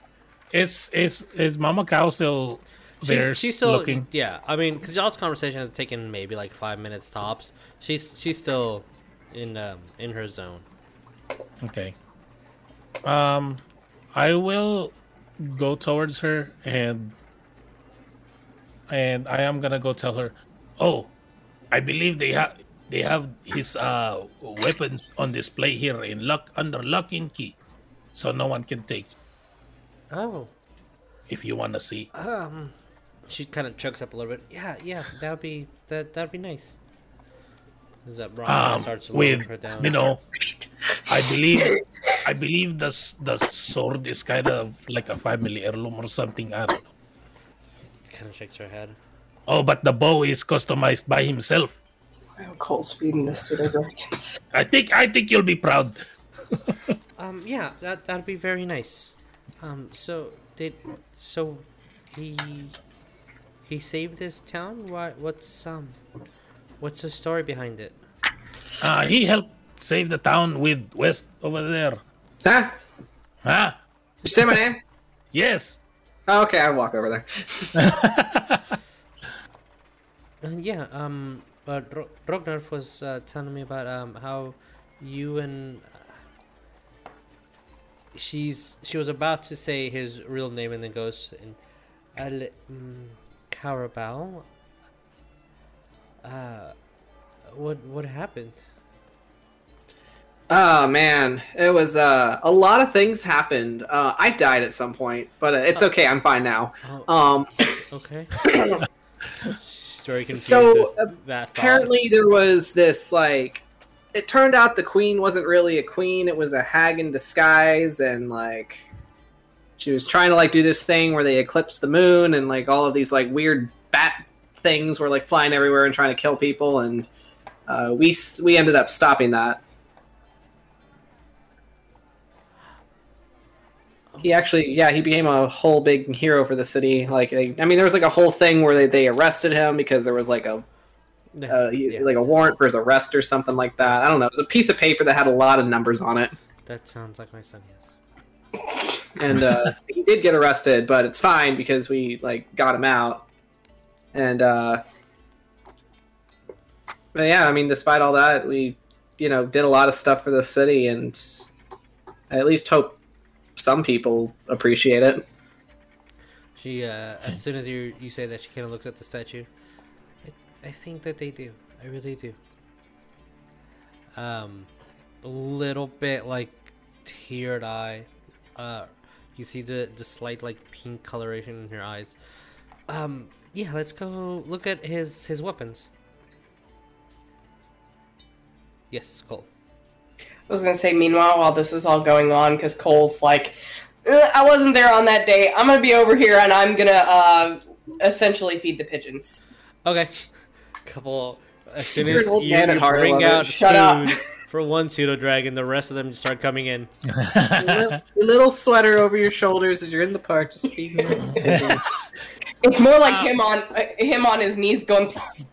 Is is is Mama Cow still there's she's still looking. yeah. I mean, because y'all's conversation has taken maybe like five minutes tops. She's she's still in um, in her zone. Okay. Um, I will go towards her and and I am gonna go tell her. Oh, I believe they have they have his uh weapons on display here in lock under lock and key, so no one can take. Oh, If you want to see. um, she kind of chokes up a little bit. Yeah, yeah, that would be that that'd be nice. Is that Brian um, starts to with her down? you know, I believe I believe the the sword is kind of like a family heirloom or something. I don't know. kind of shakes her head. Oh, but the bow is customized by himself. Wow, Cole's feeding the pseudo dragons. I think I think you'll be proud. (laughs) Um, yeah, that that'd be very nice. Um, so did so he he saved this town? What what's um what's the story behind it? Uh, he helped save the town with Wes over there. Huh? Huh? You say my name? Yes. Oh, okay, I walk over there. (laughs) Uh, yeah, um, uh, Ro- Rognarf was uh, telling me about um how you and uh, she's she was about to say his real name and then goes in Al um, Cowrabo. Uh, what what happened? Oh man, it was uh, a lot of things happened. Uh, I died at some point, but uh, it's okay. I'm fine now. Oh, Um, (coughs) okay. (coughs) (coughs) Very confused. So, that apparently there was this like. It turned out the queen wasn't really a queen; it was a hag in disguise, and like, she was trying to like do this thing where they eclipse the moon, and like all of these like weird bat things were like flying everywhere and trying to kill people, and uh, we we ended up stopping that. He actually yeah he became a whole big hero for the city. Like they, i mean there was like a whole thing where they, they arrested him because there was like a uh, yeah, like a warrant for his arrest or something like that. I don't know. It was a piece of paper that had a lot of numbers on it. That sounds like my son. Yes. and uh, (laughs) he did get arrested but it's fine because we like got him out. And uh but yeah i mean despite all that we you know did a lot of stuff for the city and i at least hope some people appreciate it She, uh, as soon as you you say that, she kind of looks at the statue. I, I think that they do. I really do. Um, a little bit like teared eye. Uh, you see the the slight like pink coloration in her eyes. Um, yeah, let's go look at his his weapons. Yes, Cole. I was gonna say, meanwhile, while this is all going on, because Cole's like, "Uh, I wasn't there on that day. I'm gonna be over here, and I'm gonna uh, essentially feed the pigeons. Okay. (laughs) Couple. As soon as an you man at heart, I bring out Shut up. food (laughs) for one pseudo dragon, the rest of them just start coming in. (laughs) your little sweater over your shoulders as you're in the park just feeding it. It's more like him on uh, him on his knees going. "Psst,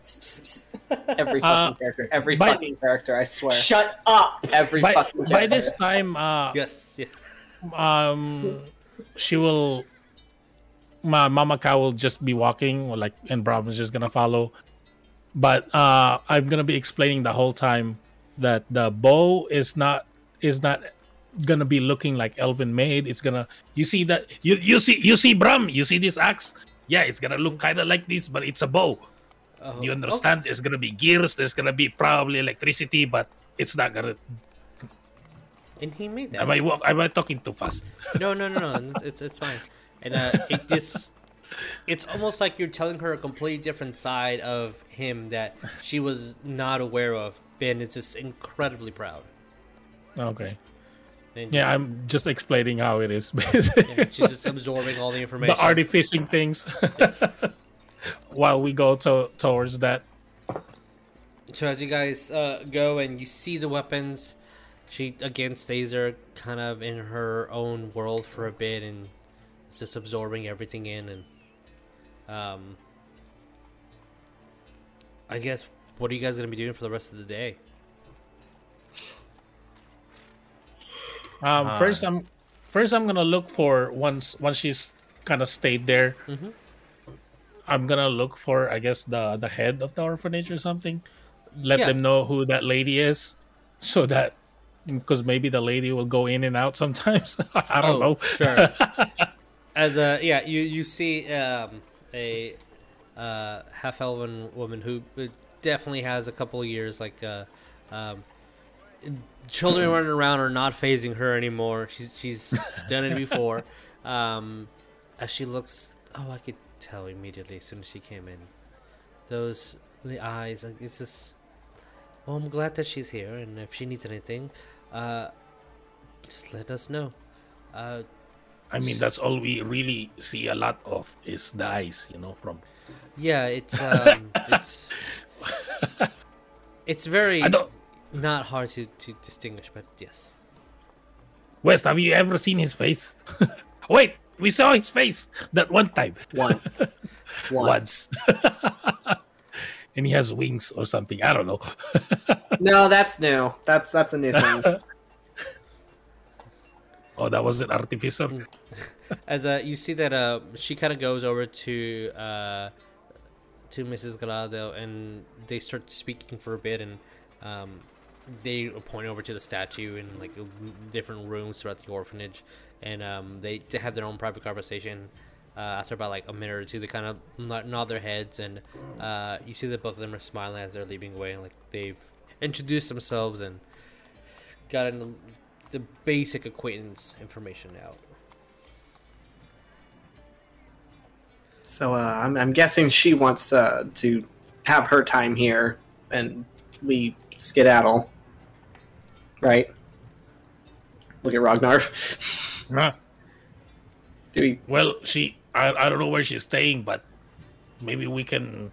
psst, psst, psst." every Uh, fucking character every by- fucking character i swear Shut up! every by, fucking by this time, uh, Yes. Yeah. um, she will. My Mama Cow will just be walking, or like, and Brahma's just gonna follow. But uh, I'm gonna be explaining the whole time that the bow is not is not gonna be looking like elven made. It's gonna you see that you you see you see Bram, you see this axe. Yeah, it's gonna look kind of like this, but it's a bow. Oh, You understand? There's gonna be gears. There's gonna be probably electricity, but it's not gonna. okay. And he made that. Am I am I talking too fast? No, no, no, no. It's it's, fine. And uh, it, this, it's almost like you're telling her a completely different side of him that she was not aware of. Ben is just incredibly proud. Okay. Yeah, I'm just explaining how it is. yeah, basically. she's just absorbing all the (laughs) information. the artificing things while we go to towards that. So as you guys uh, go and you see the weapons, she again stays there, kind of in her own world for a bit, and is just absorbing everything in. And um, I guess what are you guys gonna be doing for the rest of the day? Um, first, I'm first I'm gonna look for once once she's kind of stayed there. Mhm. I'm gonna look for, I guess, the the head of the orphanage or something. Let Yeah. them know who that lady is, so that because maybe the lady will go in and out (laughs) sometimes. I don't Oh, know. sure. (laughs) As a yeah, you you see um, a uh, half elven woman who uh, definitely has a couple of years like uh, um, children (clears throat) running around are not phasing her anymore. She's she's (laughs) done it before. Um, as she looks, oh, I could tell immediately as soon as she came in. Those the eyes, it's just. Well, I'm glad that she's here, and if she needs anything, uh, just let us know. Uh, I mean, that's all we really see a lot of is the eyes, you know, from. Yeah, it's um, (laughs) it's it's very not hard to to distinguish, but yes. Wes, have you ever seen his face? (laughs) Wait, we saw his face that one time. Once. (laughs) Once. Once. (laughs) and he has wings or something. I don't know. (laughs) No, that's new. That's that's a new thing. oh, that was an artificer. As uh, you see that uh, she kind of goes over to uh, to Mrs. Galado, and they start speaking for a bit, and um, they point over to the statue in like different rooms throughout the orphanage, and um, they have their own private conversation. Uh, after about like a minute or two, they kind of nod, nod their heads, and uh, you see that both of them are smiling as they're leaving away, like they've introduced themselves and gotten the basic acquaintance information out. So uh, I'm, I'm guessing she wants uh, to have her time here, and we skedaddle. Right? Look at Ragnar. Huh? Do we? Well, she. I, I don't know where she's staying, but maybe we can.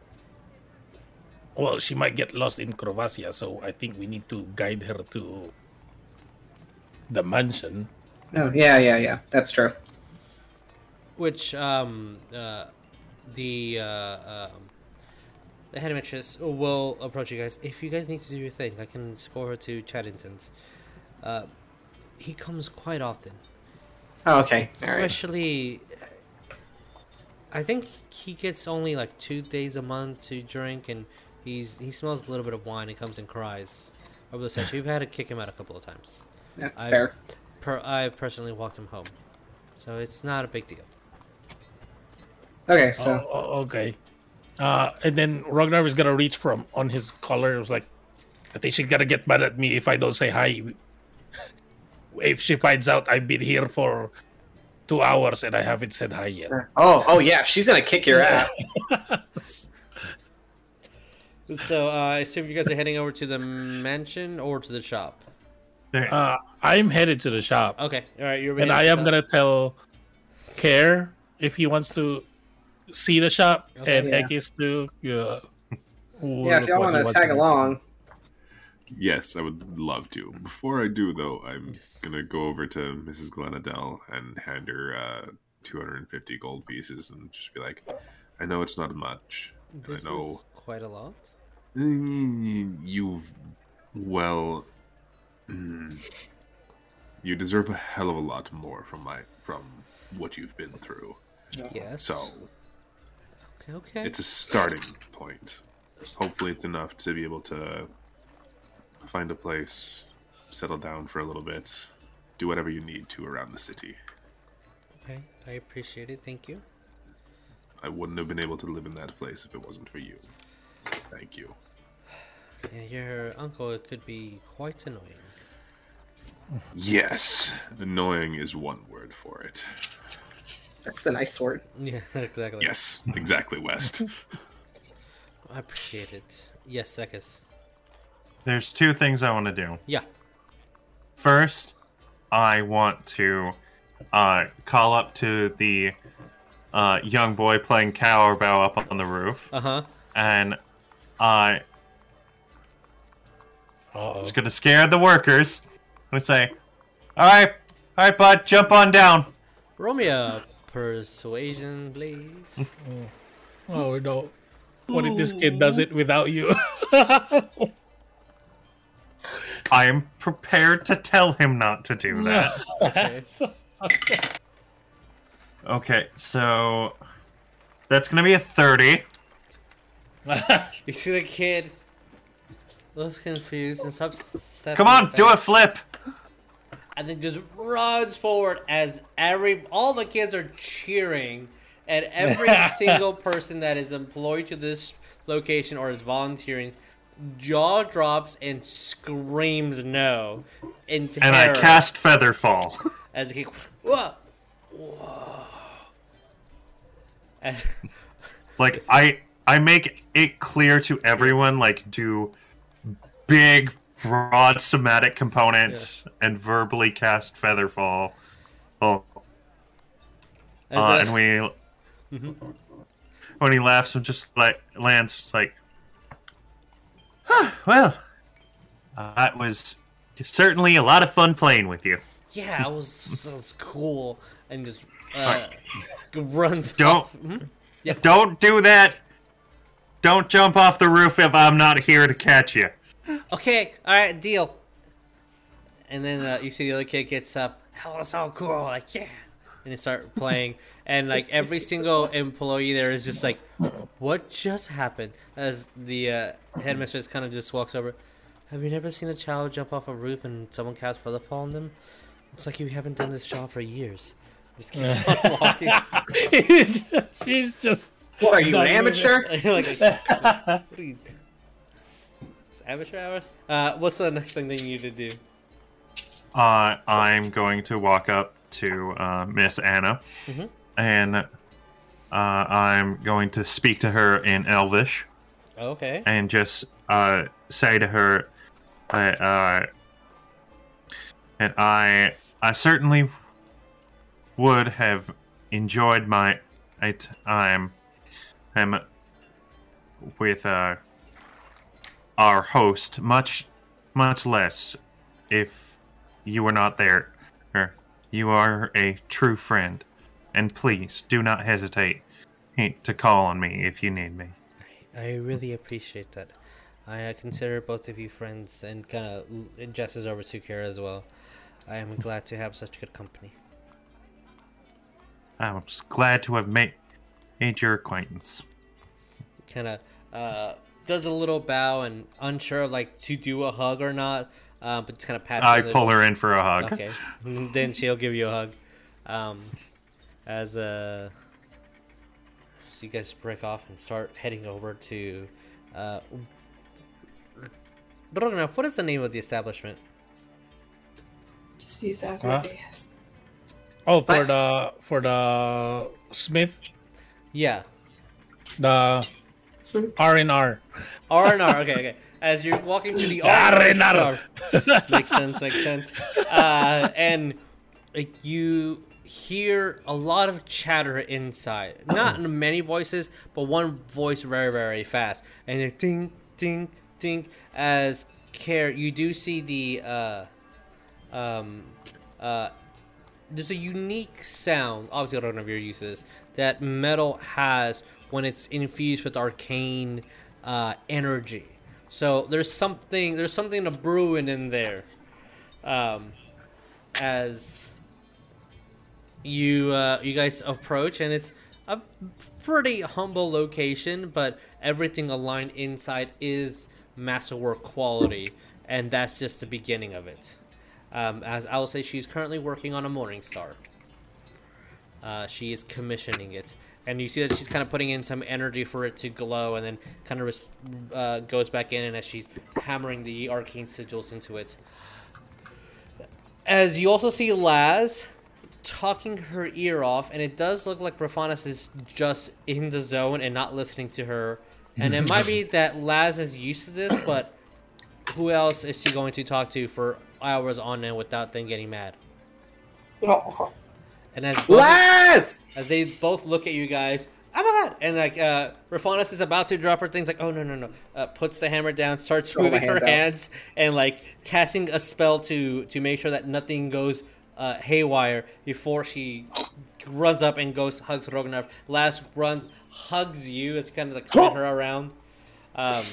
Well, she might get lost in Krovasa, so I think we need to guide her to the mansion. Oh yeah, yeah, yeah. That's true. which um uh the uh um the head mistress will approach you guys if you guys need to do your thing i can escort her to chaddington's uh he comes quite often Oh, okay. All right. especially i think he gets only like two days a month to drink and he's he smells a little bit of wine and comes and cries over the statue (sighs) we've had to kick him out a couple of times Yeah, I- fair. per, i've personally walked him home so it's not a big deal Okay, so Oh, oh, okay. Uh, and then Ragnar is gonna reach from on his collar. It was like, I think she's gonna get mad at me if I don't say hi. (laughs) if she finds out I've been here for two hours and I haven't said hi yet. oh, oh yeah, she's gonna kick your ass. (laughs) So uh, I assume you guys are heading over to the mansion or to the shop. Uh, I'm headed to the shop, Okay, all right. You're and I am the- gonna tell Care if he wants to see the shop, Okay. and Yeah. Ekis to. Uh, yeah, if y'all want to tag along. Yes, I would love to. Before I do, though, I'm Yes. gonna go over to Mrs. Glenadell and hand her uh, 250 gold pieces and just be like, "I know it's not much. This I know is quite a lot. you've well, mm, you deserve a hell of a lot more from my from what you've been through. Yes. So okay, okay. it's a starting point. Hopefully, it's enough to be able to find a place, settle down for a little bit, do whatever you need to around the city. okay. I appreciate it. Thank you. I wouldn't have been able to live in that place if it wasn't for you. Thank you. Yeah, your uncle could be quite annoying. Yes, annoying is one word for it. That's the nice word. (laughs) Yeah, (laughs) exactly. Yes, exactly, Wes. (laughs) I appreciate it. Yes, Sekis. There's two things I want to do. Yeah. First, I want to uh, call up to the uh, young boy playing cowbell up on the roof, Uh huh. and I Uh-oh. it's gonna scare the workers. I'm gonna say, "All right, all right, bud, jump on down." Roll me a persuasion, please. (laughs) Oh no! What if this kid does it without you? (laughs) I am prepared to tell him not to do that. (laughs) Okay. So- Okay, so That's gonna be a thirty. You see the kid looks confused and stops. stepping Come on, back, do a flip. And then just runs forward as every all the kids are cheering, and every (laughs) single person that is employed to this location or is volunteering, jaw drops and screams no in terror. And I cast Featherfall. (laughs) as the kid. Whoa, whoa. And- (laughs) like I I make it clear to everyone like do big broad somatic components and verbally cast Featherfall. Oh, uh, and we when he laughs and just like lands just like "Huh, well uh, that was certainly a lot of fun playing with you Yeah, it was, it was cool, and just uh, Alright. runs. Don't- off. Mhm. Yeah. don't do that don't jump off the roof if i'm not here to catch you Okay, all right, deal. And then uh, you see the other kid gets up. That was so cool! Like yeah, and they start playing, and like every single employee there is just like, "What just happened?" As the uh, headmistress kind of just walks over. Have you never seen a child jump off a roof and someone cast featherfall on them? It's like you haven't done this job for years. Just keeps on (laughs) walking. She's just. What are you, an amateur? (laughs) like, what are you- It's amateur hours. Uh, what's the next thing that you need to do? uh, i'm going to walk up to uh, miss anna Mhm. and uh, i'm going to speak to her in elvish Okay. and just uh, say to her that uh, and I I certainly would have enjoyed my my time um, with uh, our host much much less if you were not there. Er, You are a true friend, and please do not hesitate to call on me if you need me. I really appreciate that. I uh, consider both of you friends and kind of gestures over to Kira as well. I am glad to have such good company. I'm just glad to have made, made your acquaintance. Kind of uh, does a little bow and unsure like to do a hug or not, uh, but just kind of pats. I on the- pull her in for a hug. Okay, (laughs) (laughs) then she'll give you a hug. Um, as uh, so you guys break off and start heading over to. Uh, Ragnar, what is the name of the establishment? Just use Huh? Asmodeus. Oh, for But- the for the Smith, Yeah, the R and R. R and R. Okay, okay. As you're walking to the (laughs) R and R. (laughs) Makes sense. Makes sense. Uh, and like you hear a lot of chatter inside. Not in many voices, but one voice very, very fast. And it ding, ding, ding. As care, you do see the uh, um, uh, there's a unique sound. Obviously, I don't know if you're used to this. That metal has when it's infused with arcane uh, energy. So there's something there's something to brewing in there. Um, as you uh, you guys approach, and it's a pretty humble location, but everything aligned inside is masterwork quality, and that's just the beginning of it. Um, as I will say, she's currently working on a Morning Star. Uh, she is commissioning it, and you see that she's kind of putting in some energy for it to glow, and then kind of res- uh, goes back in, and as she's hammering the arcane sigils into it. As you also see Laz talking her ear off, and it does look like Raphanis is just in the zone and not listening to her. And it might be (laughs) that Laz is used to this, but who else is she going to talk to for hours on end without them getting mad? Oh, And as both, Laz! as they both look at you guys, oh my god! And like uh, Raphanis is about to drop her things, like oh no no no, uh, puts the hammer down, starts Throw my moving her hands out. hands, and like casting a spell to to make sure that nothing goes uh, haywire before she runs up and goes hugs Rognar. Last runs, hugs you. It's kind of like spin her around. Um,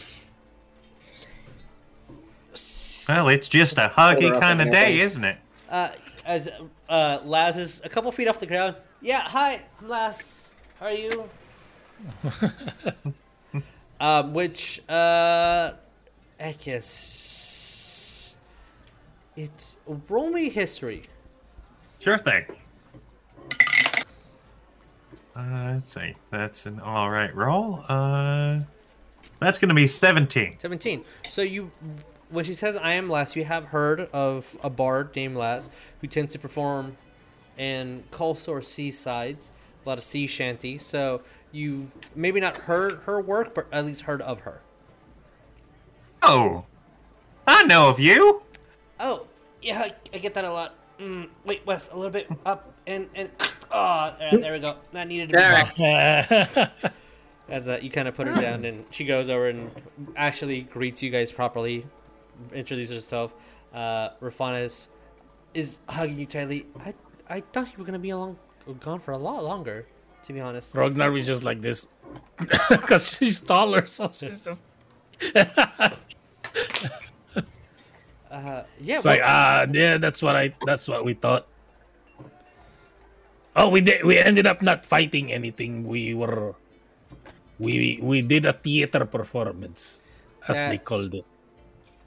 Well, it's just a huggy kind of day, isn't it? uh, as uh, Laz is a couple feet off the ground. Yeah, hi, I'm Laz. How are you? (laughs) um, which uh, I guess it's roll me history. Sure thing. Uh, let's see. That's an all right roll. Uh, that's going to be 17. 17. So you, when she says "I am Lass," you have heard of a bard named Lass who tends to perform in coastal or seasides, a lot of sea shanty. So you maybe not heard her work, but at least heard of her. Oh, I know of you. Oh, yeah, I, I get that a lot. Mm, wait, Wes, a little bit up and and oh, there, there we go. That needed to be There. (laughs) As uh, you kind of put her down, and she goes over and actually greets you guys properly, introduces herself. Uh, Rafanas is hugging you tightly. I I thought you were gonna be along, gone for a lot longer, to be honest. Ragnar is just like this (laughs) because she's taller, so she's just. (laughs) Uh, yeah, It's like well, ah, yeah, that's what I. That's what we thought. Oh, we did. We ended up not fighting anything. We were, we we did a theater performance, as they called it.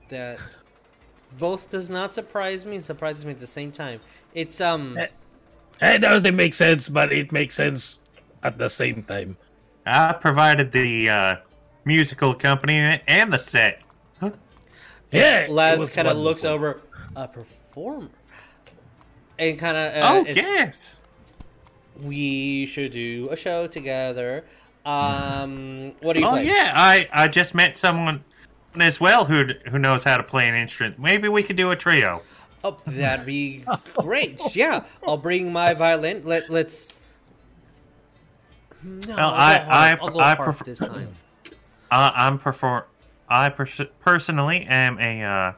That both does not surprise me and surprises me at the same time. It's um. It doesn't make sense, but it makes sense at the same time. I provided the uh, musical accompaniment and the set. Yeah, it kind of looks over a performer and kind of. Uh, oh yes. We should do a show together. Um, what do you think? Oh play? yeah. I I just met someone as well who who knows how to play an instrument. Maybe we could do a trio. Oh, that'd be great. Yeah, I'll bring my violin. Let let's. No, Well, I- I- I prefer- this time. Uh, I'm perform. I pers- personally am a uh,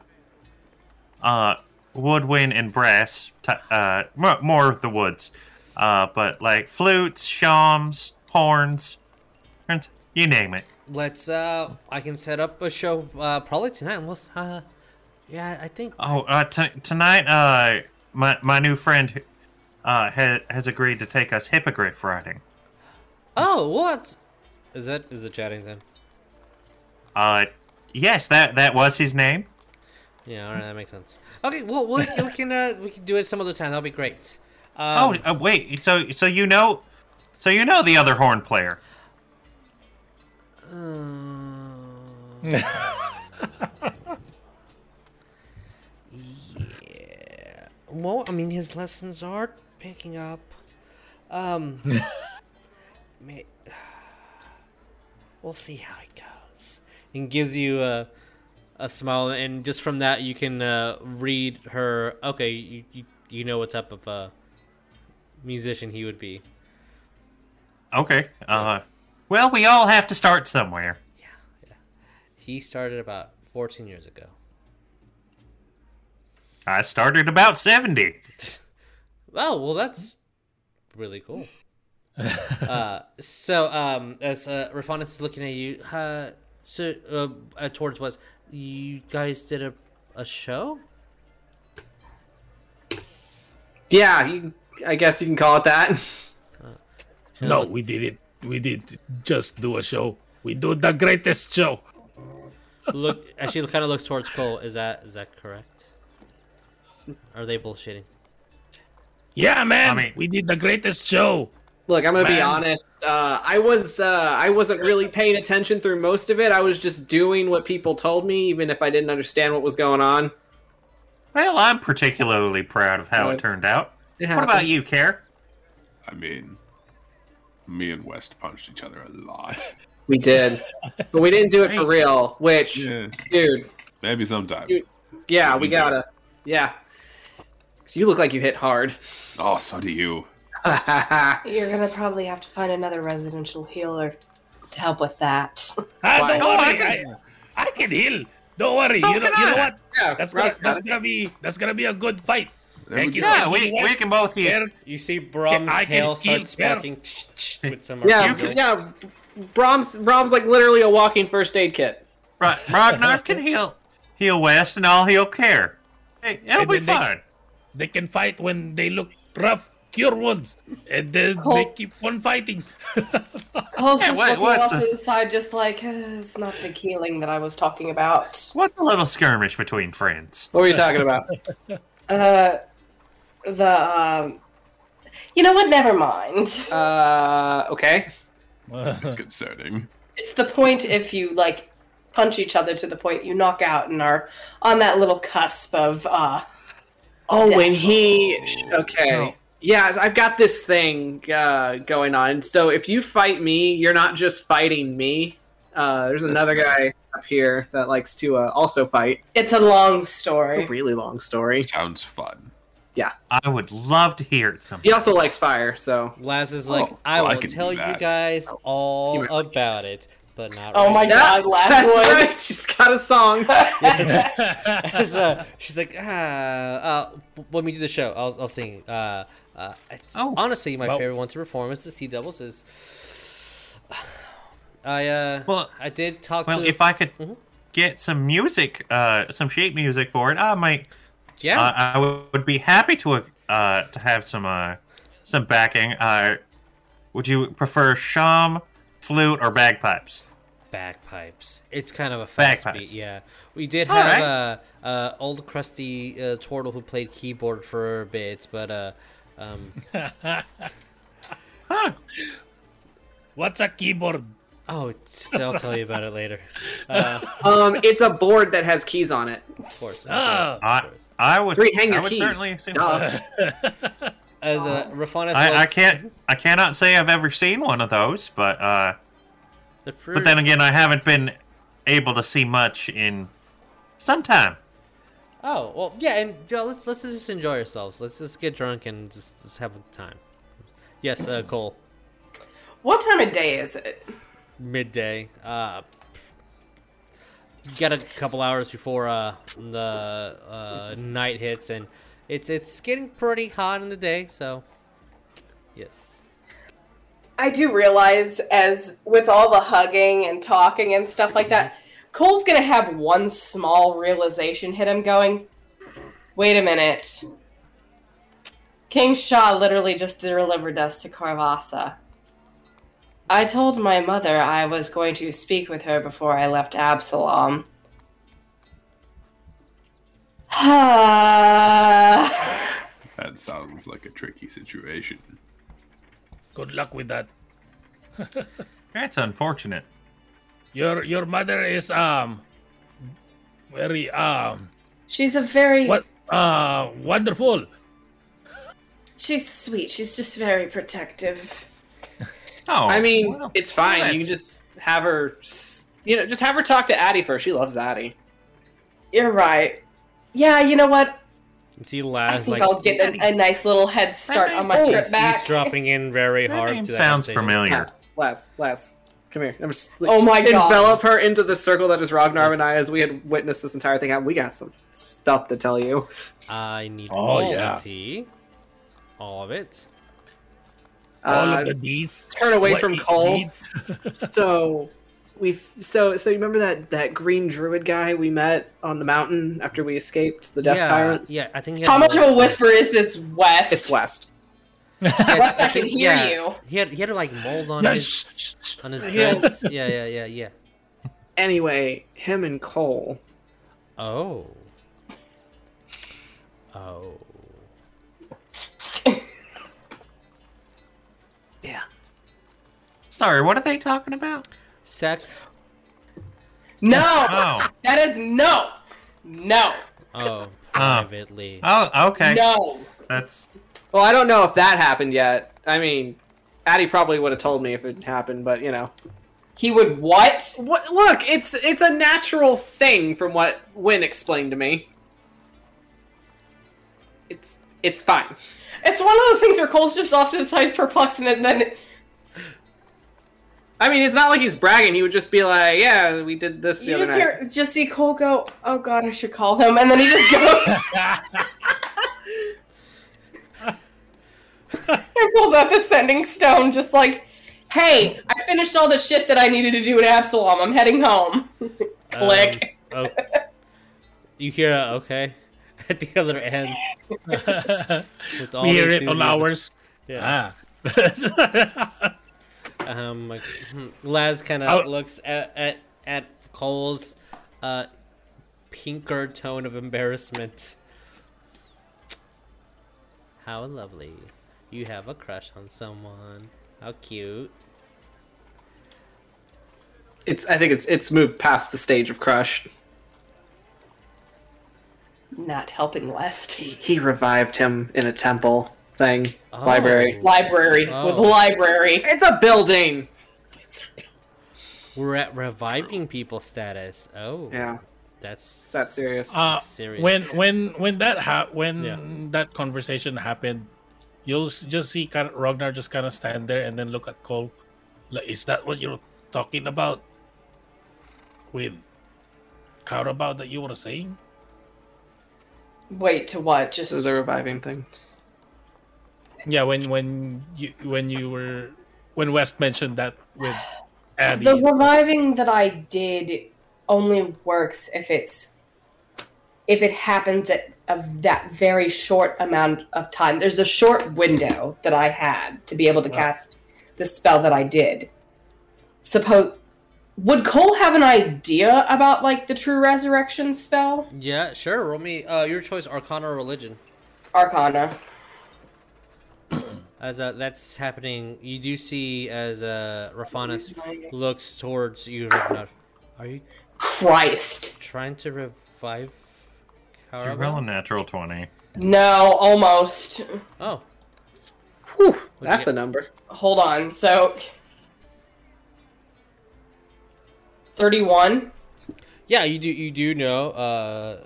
uh, woodwind and brass. Uh, more, more of the woods. Uh, but like flutes, shawms, horns, you name it. Let's. Uh, I can set up a show uh, probably tonight. and We'll. Uh, yeah, I think. Oh, uh, t- tonight, uh, my my new friend, uh, ha- has agreed to take us hippogriff riding. Oh, what? Is that is it Chaddington? Uh, yes, that that was his name. Yeah, all right, that makes sense. Okay, well, we, we (laughs) can uh, we can do it some other time. That'll be great. Um, oh, uh, wait. So so you know, so you know the other horn player. Uh, (laughs) yeah. Well, I mean, his lessons are picking up. Um, (laughs) may, we'll see how it goes. And gives you a a smile, and just from that, you can uh, read her. Okay, you, you you know what type of uh, musician he would be. Okay. Uh, well, we all have to start somewhere. Yeah, yeah. He started about 14 years ago. I started about seventy. (laughs) Oh, well, that's really cool. (laughs) uh, so, um, as uh, Rafanis is looking at you, uh, so uh, uh, towards West, you guys did a a show? Yeah, you, I guess you can call it that. No, we did it. We did just do a show. We do the greatest show. Look, actually, kind of looks towards Cole. Is that is that correct? Are they bullshitting? Yeah, man. I mean- we did the greatest show. Look, I'm gonna be honest. Uh, I was uh, I wasn't really paying attention through most of it. I was just doing what people told me, even if I didn't understand what was going on. Well, I'm particularly proud of how Uh, it turned out. It What about you, Care? I mean, me and West punched each other a lot. (laughs) We did, but we didn't do it for real. Which, yeah, dude, maybe sometime. You- yeah, We we did. gotta, yeah. 'Cause you look like you hit hard. Oh, so do you. (laughs) You're gonna probably have to find another residential healer to help with that. (laughs) Ah, Why? don't I worry. I, can- I can heal. Don't worry. So you, know, you know what? yeah, That's gonna, that's gonna be that's gonna be a good fight. There Thank we you go. so Yeah, much. we, we can both heal. There. You see Brom's I can tail heal starts sparking with some. yeah, arpeggio. yeah. Brahms, Brahms, like literally a walking first aid kit. Right, Ragnar can heal heal West, and I'll heal Care. Hey, it'll And be then they- They can fight when they look rough. cure wounds, and then Oh. they keep on fighting. (laughs) Cole's Yeah, just what- looking what off the- to the side, just like, "Uh, it's not the healing that I was talking about. What's a little skirmish between friends? What were you talking about? (laughs) Uh, the, um, you know what? Never mind. uh, okay. (laughs) Concerning. It's the point if you, like, punch each other to the point you knock out and are on that little cusp of, uh, Oh, when he. Okay. Oh. Yeah, I've got this thing uh, going on. So if you fight me, you're not just fighting me. Uh, there's another guy up here that likes to uh, also fight. it's a long story. It's a story. really long story. Sounds fun. I would love to hear it some. He also likes fire, so. Laz is like, Oh, I well, will can do tell you guys all about it, but not. Oh right my now." God, last that's one. right. (laughs) She's got a song. (laughs) As, uh, she's like, ah, uh, when we do the show, I'll, I'll sing. Uh, uh, it's Oh. honestly my Well- favorite one to perform is the Sea Devils. Is (sighs) I uh, Well, I did talk to well, to if I could Mhm. get some music, uh, some sheet music for it, I might. Yeah, Uh, I would be happy to uh to have some uh some backing. Uh, would you prefer shawm, flute, or bagpipes? bagpipes. It's kind of a fast Bagpipes. beat. Yeah, we did have right. uh, uh, old crusty uh, turtle who played keyboard for a bit, but uh, um, (laughs) Huh. What's a keyboard? oh, it's, I'll tell you about it later. (laughs) Uh, um, it's a board that has keys on it. of course. of course, of course. I would. Three, hang I your would keys. certainly assume. Duh. (laughs) As uh, Rafana I, I likes- can't. I cannot say I've ever seen one of those, but uh, The but then again, I haven't been able to see much in some time. Oh well, yeah, and yeah, let's let's just enjoy ourselves. Let's just get drunk and just, just have a time. Yes, uh, Cole. what time of day is it? Midday. Uh, you got a couple hours before uh the uh night hits, and it's it's getting pretty hot in the day. So, yes. I do realize, as with all the hugging and talking and stuff like that, Cole's gonna have one small realization hit him going, wait a minute. King Shah literally just delivered us to Krovasa. I told my mother I was going to speak with her before I left Absalom. (sighs) That sounds like a tricky situation. Good luck with that. (laughs) That's unfortunate. Your your mother is um very um She's a very what uh wonderful. she's sweet. She's just very protective. Oh, I mean, well, it's fine. well, You can just have her, you know, just have her talk to Addie first. She loves Addie. You're right. Yeah, you know what? You see I think like I'll get a, a nice little head start on my Oh, trip he's back. dropping in very that hard name to that sounds conversation. familiar. Les, Les, Les, come here. I'm just, Oh my god. Envelop her into the circle that is Ragnar and I as we had witnessed this entire thing happen. We got some stuff to tell you. I need Oh, all yeah. the tea, all of it. All Uh, of the D's. turn away What from he Cole. (laughs) so we so so you remember that that green druid guy we met on the mountain after we escaped the death yeah, tyrant? yeah. I think he How much of a whisper is this, West? It's West. (laughs) West, I can think- hear yeah. you. He had he had like mold on his on his Yeah. dreads. (laughs) yeah, yeah, yeah, yeah. Anyway, him and Cole. Oh. Oh. Yeah. Sorry, what are they talking about? Sex. No, Oh, that is no, no, Oh, privately. oh, okay. no. That's Well, I don't know if that happened yet. I mean, Addy probably would have told me if it happened, but you know. He would what? What? Look, it's it's a natural thing from what Win explained to me. It's it's fine. It's one of those things where Cole's just off to the side, perplexed, and then I mean, it's not like he's bragging. He would just be like, "Yeah, we did this the you other just night." hear, just see Cole go, "Oh God, I should call him," and then he just goes (laughs) and pulls out the sending stone, just like, "Hey, I finished all the shit that I needed to do at Absalom. I'm heading home." (laughs) Click. Um, oh. You hear a okay at the other end (laughs) with all we hear it on ours. Yeah. Ah. (laughs) Um, hmm, Laz kind of Oh. looks at, at at Cole's uh, pinker tone of embarrassment. How lovely! You have a crush on someone. How cute! It's. I think it's. It's moved past the stage of crush. Not helping West. He, he revived him in a temple thing, Oh. library. Library was a Oh. library. It's a building. We're at reviving people status. Oh, Yeah, that's it's that serious. Uh, serious. when when when that ha- when Yeah. that conversation happened, you'll just see kind of Ragnar just kind of stand there and then look at Cole. Like, is that what you're talking about? With Cowrabo that you were saying? Wait, to what? Just this is a reviving thing. Yeah, when when you when you were when West mentioned that with (sighs) Abby. the reviving that I did only works if it's if it happens at a, that very short amount of time. There's a short window that I had to be able to Wow. cast the spell that I did. Suppose would Cole have an idea about like the true resurrection spell? yeah, sure. Roll me uh, your choice: Arcana or Religion. Arcana. (clears throat) As uh, that's happening, you do see as uh, Rafanas looks towards you. Are you Christ. trying to revive? You Cowrabo? roll a natural 20. No, almost. Oh, Whew, that's a number. Hold on. So 31. yeah. You do. You do know. Uh,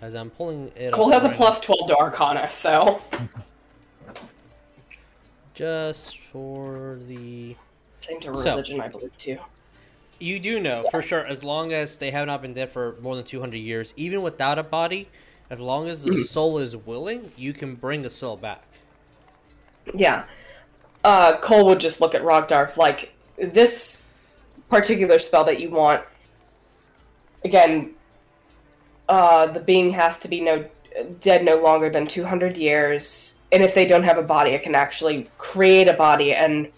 as I'm pulling it. Cole has a right plus 12 to Arcana, so (laughs) Just for the. same to So- religion, I believe too. You do know for sure, as long as they have not been dead for more than 200 years, even without a body, as long as the soul is willing, you can bring the soul back. Yeah. Uh, Cole would just look at Rogdarf like this particular spell that you want. Again, uh, the being has to be no dead no longer than 200 years, and if they don't have a body, it can actually create a body and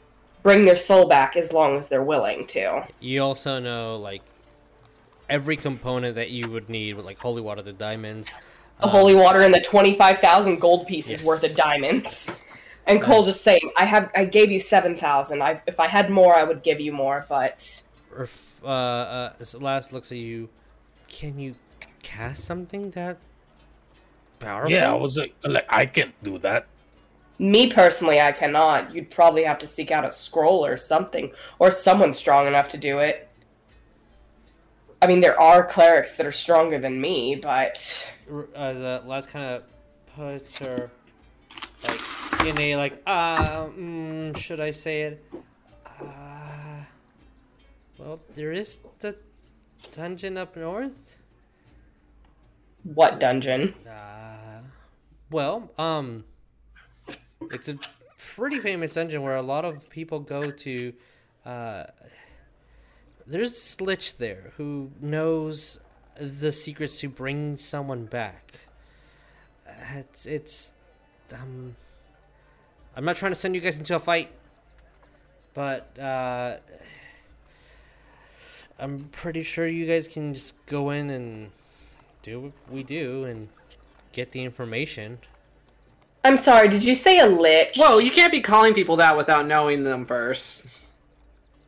bring their soul back as long as they're willing to. You also know, like, every component that you would need with, like, holy water, the diamonds. The um, holy water and the 25,000 gold pieces Yes. worth of diamonds. (laughs) And Cole just saying, "I have, I gave you seven thousand. I, if I had more, I would give you more, but or uh, uh, last looks at you. Can you cast something that powerful? yeah, I was like, like I can't do that. Me personally, I cannot. You'd probably have to seek out a scroll or something, or someone strong enough to do it. I mean, there are clerics that are stronger than me, but As uh, last kind of puts her like in a like uh mm, should I say it? Uh, well, there is the dungeon up north. what dungeon? Uh, well, um, it's a pretty famous dungeon where a lot of people go to. Uh, there's Slitch there who knows the secrets to bring someone back. Uh, It's it's um. I'm not trying to send you guys into a fight, but uh, I'm pretty sure you guys can just go in and do what we do and get the information. I'm sorry. Did you say a lich? Whoa, you can't be calling people that without knowing them first.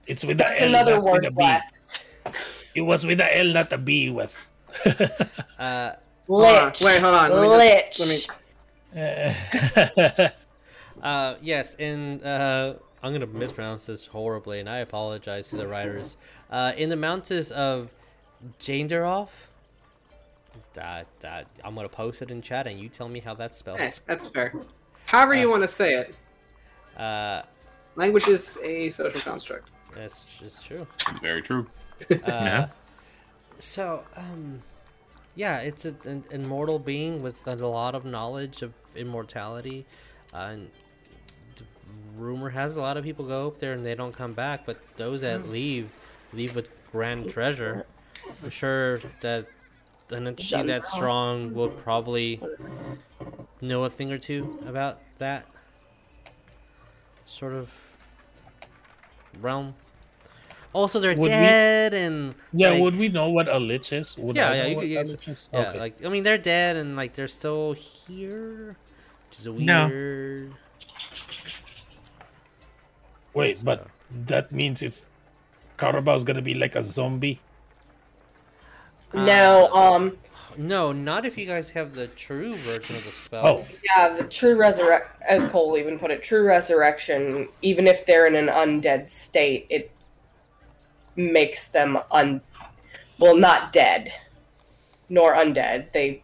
It's with the L, another not with word the B. It was with the L, not the B. West. Uh, Lich. Wait, hold on, let me Lich. just- let (laughs) Uh, (laughs) uh, yes, and uh, I'm gonna mispronounce this horribly, and I apologize to the writers. Uh, in the mountains of Janderoff, that that I'm gonna post it in chat, and you tell me how that's spelled. Eh, that's fair. However you want to say it. Uh, Language is a social construct. that's just true. Very true. Uh, (laughs) Yeah. So, um, yeah, it's a, an immortal being with a lot of knowledge of immortality. Uh, and the rumor has a lot of people go up there and they don't come back, but those that hmm. leave, leave with grand treasure. I'm sure that an entity that strong will probably know a thing or two about that. sort of realm. Also, they're Would we- dead and Yeah, like- would we know what a lich is? Would Yeah, I yeah, know you what could- a lich is? yeah, Okay. like I mean, they're dead and like they're still here, which is weird. No. Weird. Wait, but that means it's Cowrabo's gonna be like a zombie. No, um, No, not if you guys have the true version of the spell. Oh, yeah, the true resurrect, as Cole even put it, true resurrection. Even if they're in an undead state, it makes them un, well, not dead, nor undead. They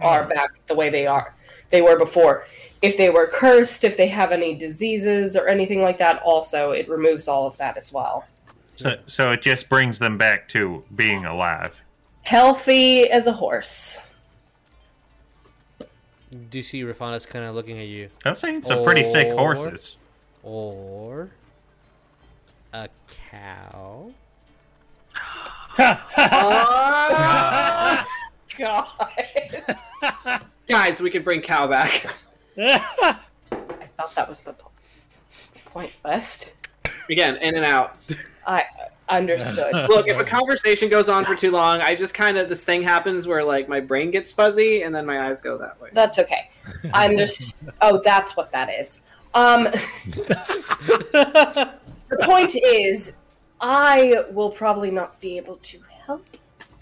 are back the way they are, they were before. If they were cursed, if they have any diseases or anything like that, also it removes all of that as well. So, so it just brings them back to being alive. Healthy as a horse. Do you see Rafana's kind of looking at you? I'm saying some pretty sick horses. Or a cow? (laughs) (laughs) God. Guys, we could bring Cow back. I thought that was the po- point, West. Again, in and out. I understood. (laughs) Look, if a conversation goes on for too long, I just kind of this thing happens where like my brain gets fuzzy and then my eyes go that way. That's okay. I understand. Oh, that's what that is. Um, (laughs) the point is, I will probably not be able to help.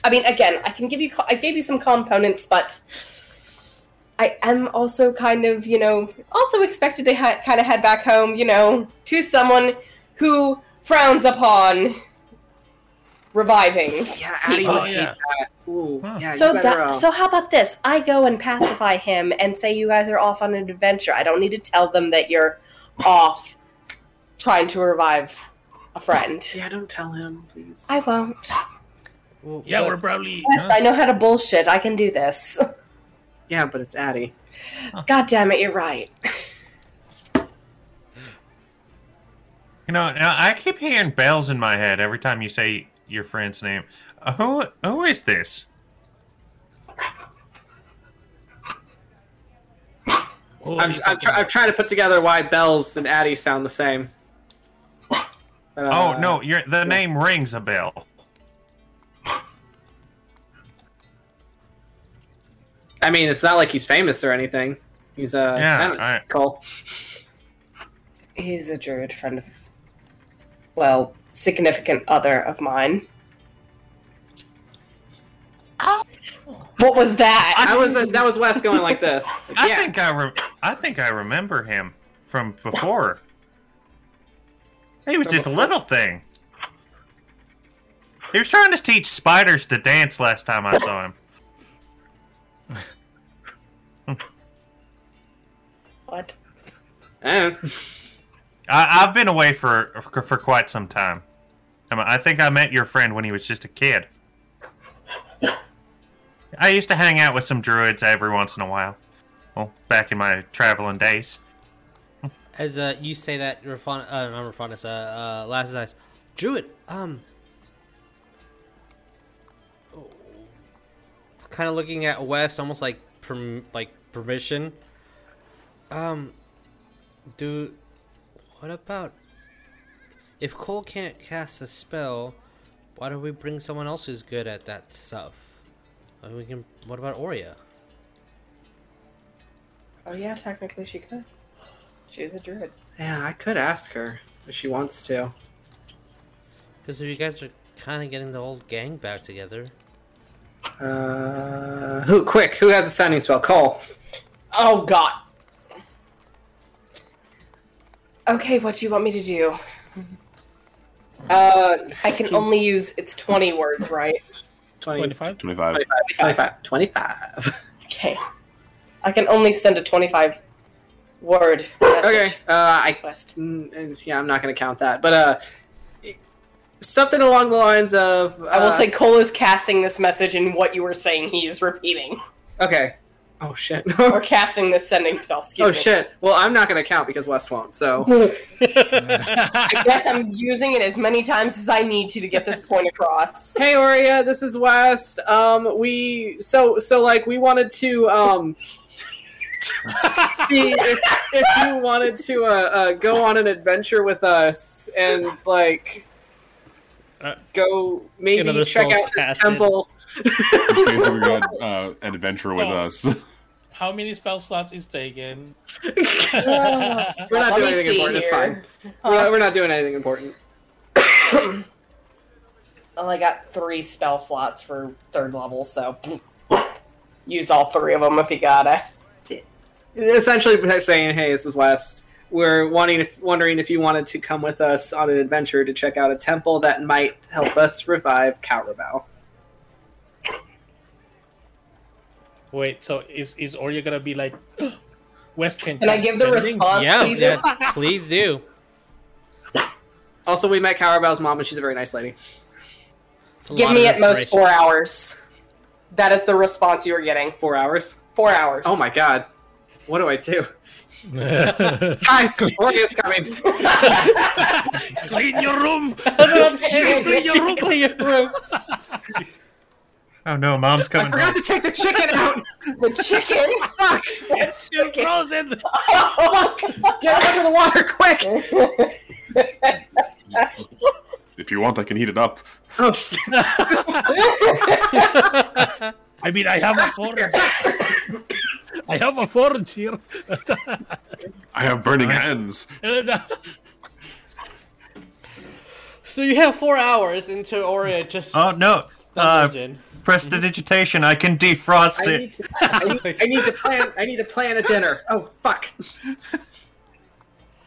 I mean, again, I can give you. I gave you some components, but I am also kind of, you know, also expected to ha- kind of head back home, you know, to someone who frowns upon reviving. Yeah, Addie Oh, yeah. that. Ooh, yeah, So you better, that uh, so how about this? I go and pacify him and say you guys are off on an adventure. I don't need to tell them that you're off trying to revive a friend. yeah, don't tell him, please. I won't. Well, yeah, but- we're probably. Yes, I know how to bullshit. I can do this. (laughs) Yeah, but it's Addie. God damn it, you're right. You know, now I keep hearing bells in my head every time you say your friend's name. Uh, who who is this? Oh, I'm, I'm, talking try, I'm trying to put together why Bells and Addie sound the same. But, oh uh, no, your the name rings a bell. I mean, it's not like he's famous or anything. He's uh, Yeah, I Cole. He's a druid friend of well, significant other of mine. Oh. What was that? That was that was Wes going like this. Like, (laughs) I yeah, think I re- I think I remember him from before. He was just a little thing. He was trying to teach spiders to dance last time I saw him. (laughs) what? Eh. I, I've been away for for quite some time. I mean, I think I met your friend when he was just a kid. I used to hang out with some druids every once in a while. Well, back in my traveling days. As uh, you say that, Rafana, uh, not Rafanas, uh, uh, Last Eyes, Druid, um, kind of looking at West, almost like perm- like permission. Um, do what about if Cole can't cast a spell? Why don't we bring someone else who's good at that stuff? We can. What about Oria? Oh yeah, technically she could. She's a druid. yeah, I could ask her if she wants to. Because if you guys are kind of getting the old gang back together, Uh, who? Quick, who has a sending spell? Cole. Oh god. Okay, what do you want me to do? Uh, I can only use it's twenty words, right? 20, 25? 25. 25. 25. (laughs) Okay. I can only send a twenty-five word message. Okay. Uh, I West. Mm, yeah, I'm not going to count that. But uh, something along the lines of. Uh, I will say Cole is casting this message, and what you were saying, he is repeating Okay. Oh shit. (laughs) or casting this sending spell. Excuse oh me. shit. Well, I'm not going to count because West won't. So. (laughs) I guess I'm using it as many times as I need to to get this point across. (laughs) hey, Oria, this is West. Um, we so so like we wanted to um. See, if, if you wanted to uh, uh, go on an adventure with us and like Uh, go maybe Another check out this casted. temple. In case we got (laughs) uh, an adventure with Oh. us. (laughs) How many spell slots is taken? We're not Let doing anything see important. It's here. fine. We're not, we're not doing anything important. (coughs) Well, I got three spell slots for third level, so use all three of them if you gotta. Essentially saying, "Hey, this is West. We're wanting, wondering if you wanted to come with us on an adventure to check out a temple that might help us revive Cowrabo." Wait, so is is Oria gonna be like (gasps) West can? Can I give the sending? response, yeah, please? yes, please do. Also, we met Cowrabo's mom, and she's a very nice lady. Give me at most four hours. That is the response you are getting. Four hours. Four hours. Oh my god. What do I do? Guys, Oria's coming. Clean your room. I was about to Clean your room. clean your room. Oh no, mom's I coming forgot home. to take the chicken out. The chicken. (laughs) Fuck! It's still frozen. (laughs) Oh, Get it under the water, quick! (laughs) if you want, I can heat it up. Oh. I mean, I have a forage. I have a forage here. I have burning hands. so you have four hours into Oria just Oh no, uh, numbers in. prestidigitation. I can defrost I it. need, to, I, need, I need to plan. I need to plan a dinner. Oh fuck!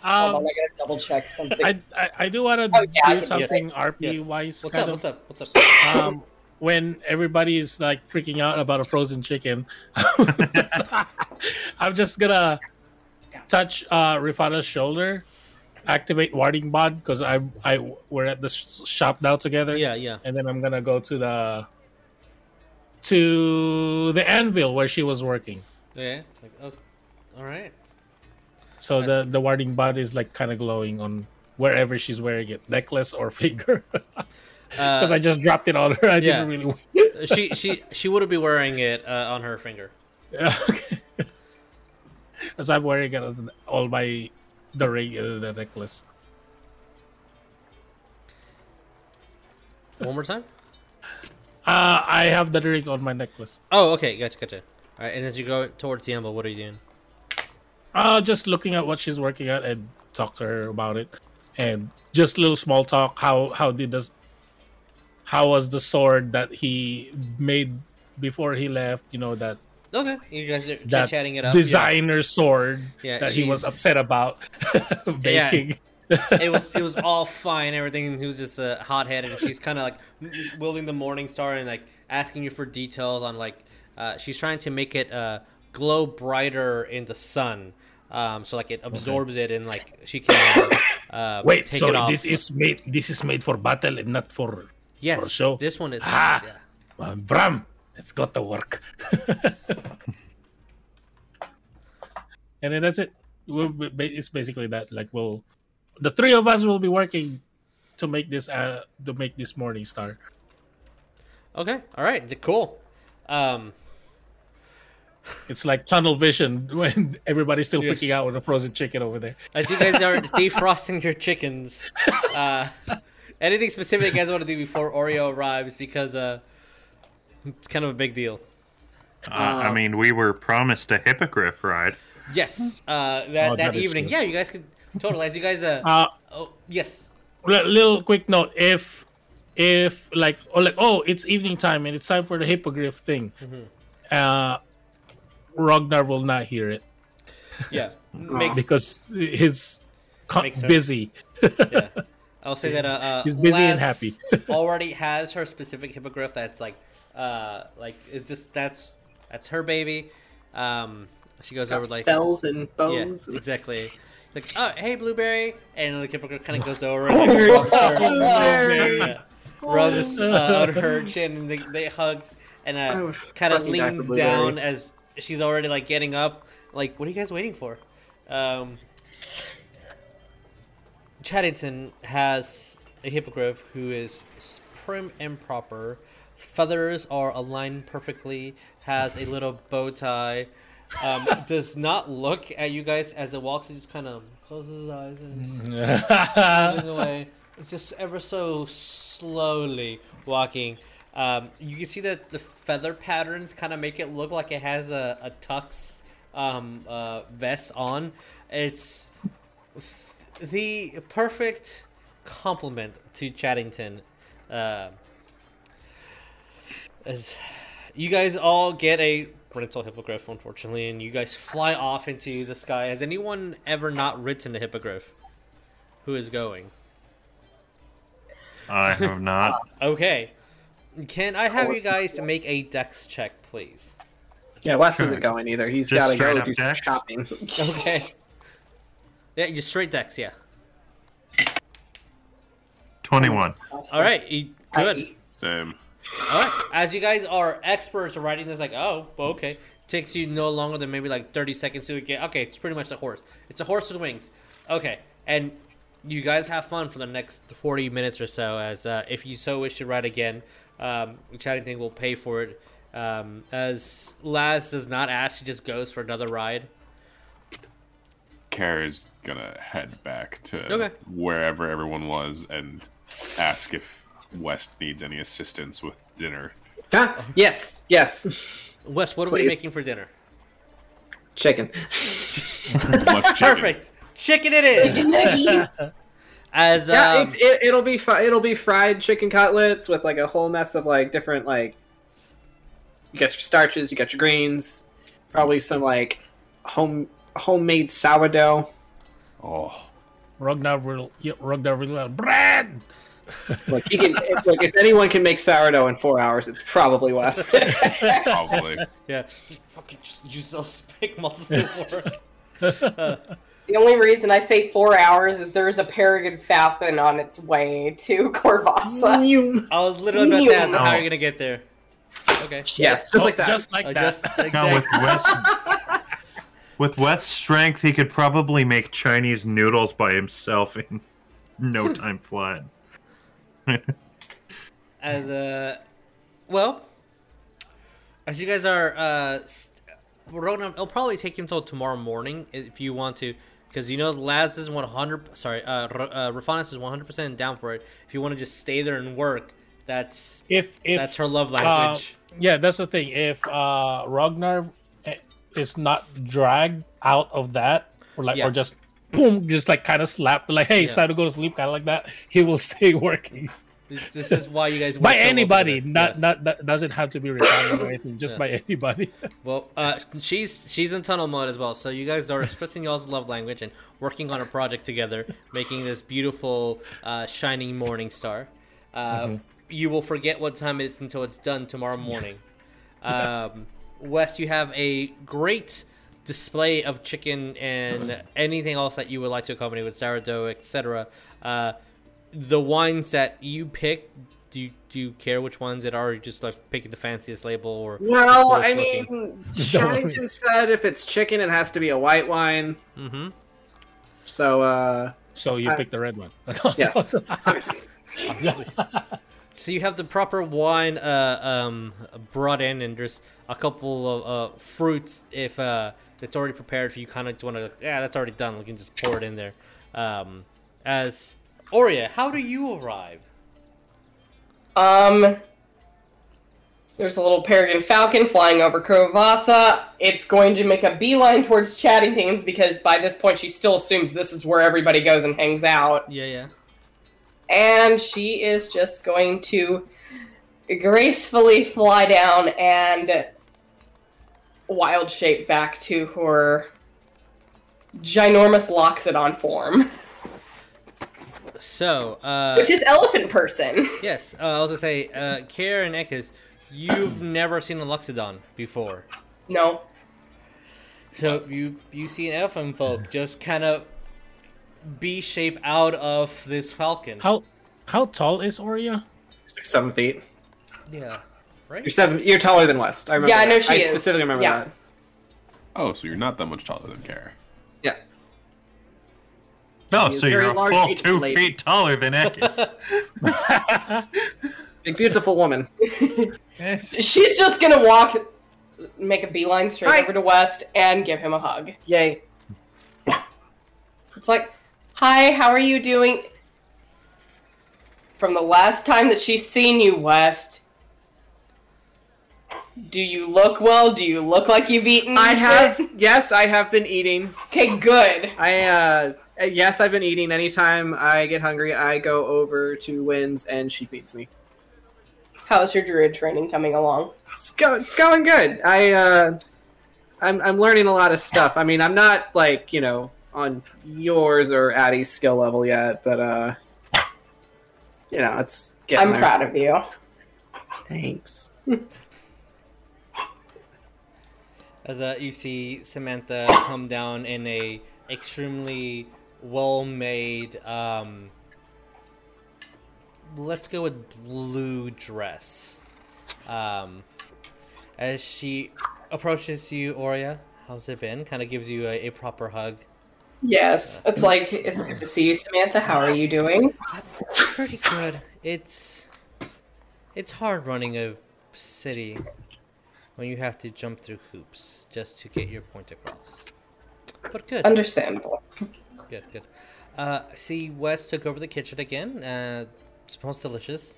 Hold on, um, I gotta double check something. I, I I do want to Oh, yeah, do something yes. RP Yes. wise. What's kind up? of. What's up? What's up? um, when everybody's like freaking out about a frozen chicken, (laughs) I'm just gonna touch uh, Rifata's shoulder, activate warding bond because I I we're at the sh- shop now together. Yeah, yeah. and then I'm gonna go to the to the anvil where she was working. Yeah. Like, oh, all right. So I the the warding bond is like kind of glowing on wherever she's wearing it, necklace or (laughs) finger. Because Uh, I just dropped it on her. (laughs) I yeah. didn't really. she she she would be wearing it uh, on her finger. Yeah, (laughs) okay. As I'm wearing it on all my the ring, uh, the necklace. One more time. Uh, I have the ring on my necklace. Oh, okay. Gotcha, gotcha. All right. And as you go towards the anvil, what are you doing? Uh, just looking at what she's working at and talk to her about it, and just little small talk. How how did this? How was the sword that he made before he left? You know that Okay. You guys are that chatting it up. designer sword Yeah, that he was upset about (laughs) Yeah. making. it was it was all fine. Everything. He was just uh, hot headed, and she's kind of like wielding the morning star and like asking you for details on like uh, she's trying to make it uh, glow brighter in the sun. Um, so like it absorbs it and like she can uh, uh, (coughs) Wait, take so it off. this is made. This is made for battle and not for. Yes, for show? this one is Ah. yeah. Bram, it's got to work. (laughs) and then that's it. We'll, be- it's basically that. Like we'll, the three of us will be working to make this. Uh, to make this morning star. Okay, all right, cool. Um, It's like tunnel vision (laughs) when everybody's still Yes. freaking out with a frozen chicken over there. as you guys are (laughs) defrosting your chickens, uh, anything specific you guys want to do before Oreo arrives because uh, it's kind of a big deal. Uh, I mean, we were promised a hippogriff ride. Yes, uh, that Oh, that, that is evening. good. Yeah, you guys could totally. As you guys, uh, Uh, oh yes, li- little quick note: if if like or like oh, it's evening time and it's time for the hippogriff thing. Mm-hmm. Uh, Ragnar will not hear it. yeah, (laughs) makes because he's co- Makes busy. yeah. (laughs) I'll say that uh, uh He's busy and happy. (laughs) already has her specific hippogriff that's like uh like it's just that's that's her baby. Um, she goes over like bells and bones. yeah, exactly. Like oh hey blueberry, and the hippogriff kind of goes over and rubs her, Blueberry. yeah, rubs uh, on her chin, and they, they hug, and uh, kind of fucking die for leans down as she's already like getting up. Like, what are you guys waiting for? Um, Chaddington has a hippogriff who is prim and proper. Feathers are aligned perfectly. Has a little bow tie. um, (laughs) does not look at you guys as it walks. It just kind of closes his eyes and is (laughs) moving away. It's just ever so slowly walking. Um, you can see that the feather patterns kind of make it look like it has a, a tux um, uh, vest on. It's the perfect compliment to Chaddington. Uh, as you guys all get a rental hippogriff, unfortunately, and you guys fly off into the sky. Has anyone ever not ridden a hippogriff? Who is going? I have not. (laughs) Okay. Can I have you guys make a dex check, please? Yeah, Wes isn't going either. He's got to go do some dex? shopping. (laughs) Okay. Yeah, just straight decks, yeah. 21. All right, you- good. Same. All right, as you guys are experts at riding this, like, oh, okay, takes you no longer than maybe like thirty seconds to get. Okay, it's pretty much a horse. It's a horse with wings. Okay, and you guys have fun for the next forty minutes or so. As uh, if you so wish to ride again, um, Chaddington will pay for it. Um, as Laz does not ask, he just goes for another ride. Kara is gonna head back to Okay. wherever everyone was and ask if West needs any assistance with dinner. Huh? Yes, yes. Wes, what are we making for dinner? Chicken. Chicken. Perfect, chicken it is. (laughs) As yeah, um, it's, it, it'll be fi- it'll be fried chicken cutlets with like a whole mess of like different like. You got your starches, you got your greens, probably some like home homemade sourdough. Oh, Ragnar will, yeah, Ragnar will, Brad! Look, he can. if, look, if anyone can make sourdough in four hours, it's probably West. (laughs) probably. yeah, fucking just use those big muscles to work. Uh, (laughs) The only reason I say four hours is there's a peregrine falcon on its way to Krovasa. You- I was literally about to ask No. how you're gonna get there. Okay. yes, just Oh, like that. Just like I that. just Now with exactly. (laughs) Wes, with Wes' strength, he could probably make Chinese noodles by himself in no time flat. (laughs) as uh, well, as you guys are uh, st- Rona, it'll probably take you until tomorrow morning if you want to, because you know Laz is one hundred. Sorry, uh, R- uh, Rafanis is one hundred percent down for it. If you want to just stay there and work, that's If, if, that's her love uh, language. yeah, that's the thing. If uh, Ragnar is not dragged out of that, or like, Yeah. or just boom, just like kind of slapped, like, hey, it's Yeah. time to go to sleep, kind of like that, (laughs) he will stay working. This, is why you guys (laughs) by anybody, not Yes. not that doesn't have to be retired or anything, just Yes. by anybody. (laughs) Well, uh, she's she's in tunnel mode as well. So you guys are expressing y'all's love language and working on a project together, making this beautiful, uh, shining morning star. Uh, You will forget what time it is until it's done tomorrow morning. Um, Wes, you have a great display of chicken and anything else that you would like to accompany with sourdough, etc. Uh, the wines that you pick. Do you, do you care which ones it are, or you just like picking the fanciest label, or Well, I looking? mean, Shannon (laughs) said if it's chicken, it has to be a white wine. Mm-hmm. So, uh, So you I- pick the red one. (laughs) yes, obviously. (laughs) So you have the proper wine uh, um, brought in, and there's a couple of uh, fruits if uh, it's already prepared. If you kind of just want to, yeah, that's already done. We can just pour it in there. Um, as Oria, how do you arrive? Um, there's a little peregrine falcon flying over Krovasa. It's going to make a beeline towards Chaddington's because by this point she still assumes this is where everybody goes and hangs out. Yeah, yeah. And she is just going to gracefully fly down and wild shape back to her ginormous Loxodon form, So, uh, which is elephant person. yes, uh, I was gonna say, uh, Kier and Ekis, you've never seen a Loxodon before. No. So you you see an elephant folk just kind of B shape out of this falcon. How how tall is Oria? Six, seven feet. Yeah, right. You're seven. You're taller than West. I remember. Yeah, I know that. she I is. specifically remember Yeah. that. Oh, so you're not that much taller than Kara. Yeah. No, He so you're a full two lady. feet taller than Ekis. (laughs) Big beautiful woman. yes. (laughs) She's just gonna walk make a beeline straight Hi. over to West and give him a hug. Yay. It's like, hi, how are you doing? From the last time that she's seen you, West, do you look well? Do you look like you've eaten? I have shit? yes, I have been eating. Okay, good. I uh yes, I've been eating. Anytime I get hungry, I go over to Wynn's and she feeds me. How's your druid training coming along? It's, go, it's going good. I uh I'm I'm learning a lot of stuff. I mean, I'm not like, you know, on yours or Addie's skill level yet, but uh you know, it's getting I'm there. proud of you. Thanks. (laughs) As uh, you see Samantha come down in a extremely well-made, um, let's go with blue dress. Um, as she approaches you, Oria, how's it been? Kind of gives you a, a proper hug. Yes, it's like it's good to see you, Samantha. How are you doing? Pretty good. It's it's hard running a city when you have to jump through hoops just to get your point across. But good. Understandable. Good, good. Uh, see Wes took over the kitchen again. Uh, smells delicious.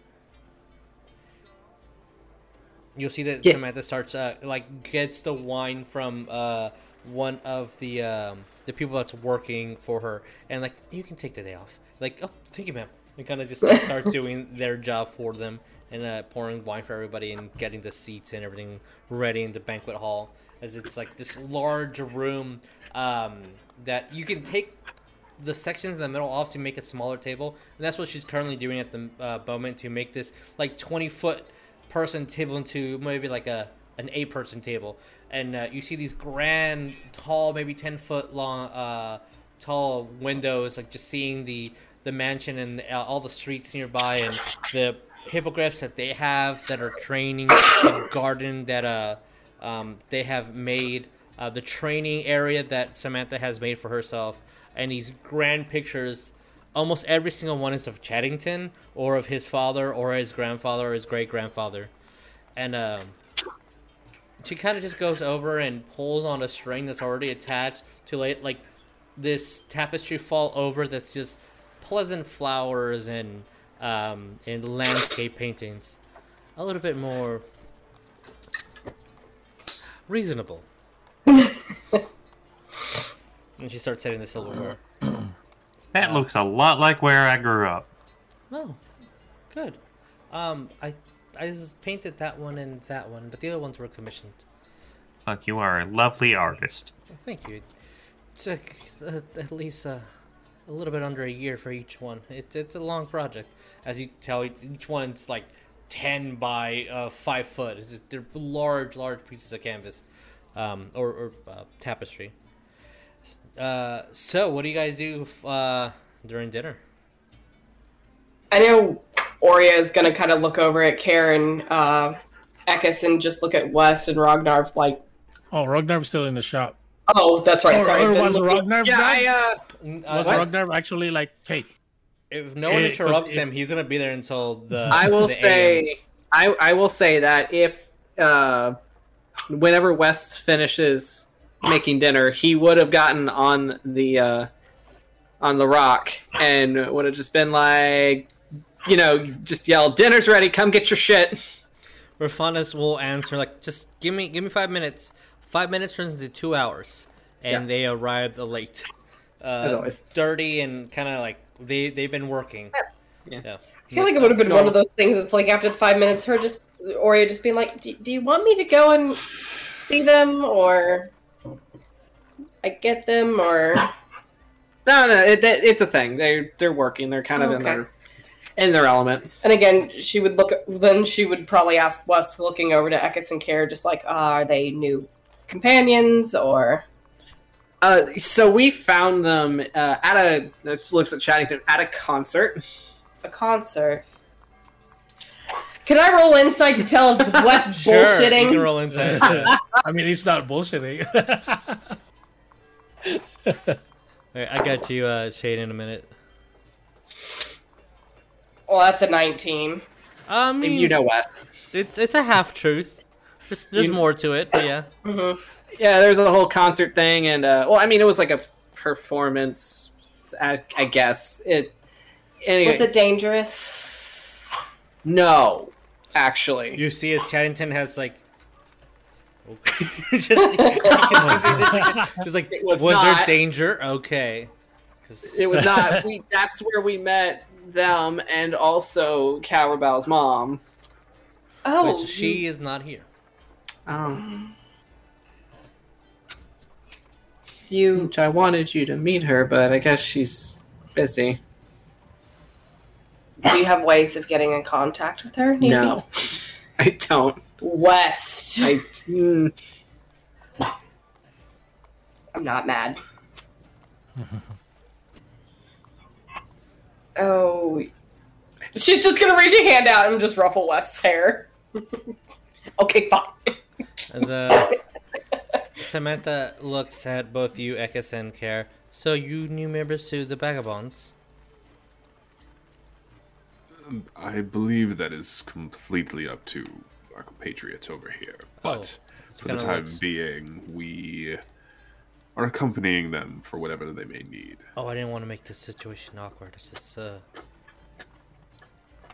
You'll see that Yeah. Samantha starts uh, like gets the wine from uh, one of the um, the people that's working for her, and like you can take the day off. Like, oh, thank you, ma'am. And kind of just like, start (laughs) doing their job for them and uh, pouring wine for everybody and getting the seats and everything ready in the banquet hall. As it's like this large room um, that you can take the sections in the middle off to make a smaller table, and that's what she's currently doing at the uh, moment to make this like 20 foot person table into maybe like a an eight person table. And uh, you see these grand, tall, maybe 10 foot long, uh, tall windows, like just seeing the the mansion and uh, all the streets nearby and the hippogriffs that they have that are training, the garden that uh um, they have made, uh, the training area that Samantha has made for herself, and these grand pictures. Almost every single one is of Chaddington or of his father or his grandfather or his great grandfather, and um, she kind of just goes over and pulls on a string that's already attached to like like this tapestry fall over that's just pleasant flowers and um, and landscape paintings, a little bit more reasonable. (laughs) and she starts setting the silverware. (clears throat) That looks a lot like where I grew up. Oh, good. Um, I I just painted that one and that one, but the other ones were commissioned. But you are a lovely artist. Thank you. It took uh, at least uh, a little bit under a year for each one. It, it's a long project. As you tell, each one's like 10 by uh, 5 foot. It's just, they're large, large pieces of canvas um, or, or uh, tapestry. Uh, so, what do you guys do uh, during dinner? I know Oria is going to kind of look over at Karen, uh, Ekis, and just look at Wes and Ragnar like, Oh, Ragnar's still in the shop. oh, that's right. Or, sorry. or Then was looking- Ragnar Yeah. I uh was Uh, Ragnar actually like, hey, if no one Eh, 'cause interrupts it- him, he's gonna be there until the. I will the say I I will say that if uh whenever Wes finishes making dinner, he would have gotten on the uh on the rock and would have just been like you know, just yell, "Dinner's ready! Come get your shit." Rafanas will answer like, "Just give me, give me five minutes." Five minutes turns into two hours, and Yeah. they arrive late, uh, always. dirty and kind of like they they've been working. Yeah. Yeah, I feel like it would have been one of those things. It's like after the five minutes, her just Oria just being like, "Do, do you want me to go and see them, or I get them, or (laughs) No, no, it, it- it's a thing. They they're working. They're kind of in Okay. their in their element. And again, she would look. Then she would probably ask Wes, looking over to Ekis and Care, just like, uh, "Are they new companions, or Uh, so we found them uh, at a it looks at Chaddington at a concert. a concert?" Can I roll insight to tell if (laughs) Wes is Sure, you can roll inside. yeah. I mean, he's not bullshitting. (laughs) Alright, I got you, uh, Shade, in a minute. Well, that's a nineteen. I mean, you know Wes. it's it's a half truth. There's, there's You- more to it, but yeah. (laughs) hmm Yeah, there's a whole concert thing, and uh, well, I mean, it was like a performance, I, I guess. It anyway. Was it dangerous? No, actually. You see, as Chaddington has like. (laughs) just, (laughs) just like, It was, was there danger? Okay. It was not. We, that's where we met them, and also Cowrabo's mom. Oh, Which she is not here. Oh, you. which I wanted you to meet her, but I guess she's busy. Do you have ways of getting in contact with her? Maybe? No, I don't. Wes. I. (laughs) mm, I'm not mad. oh, she's just gonna reach a hand out and just ruffle Wes's hair. (laughs) okay, fine. As uh, Samantha looks at both you, Ekis and Care. So you new members to the Vagabonds? I believe that is completely up to our compatriots over here. But for the time looks- being, we are accompanying them for whatever they may need. Oh, I didn't want to make this situation awkward. It's just, uh. No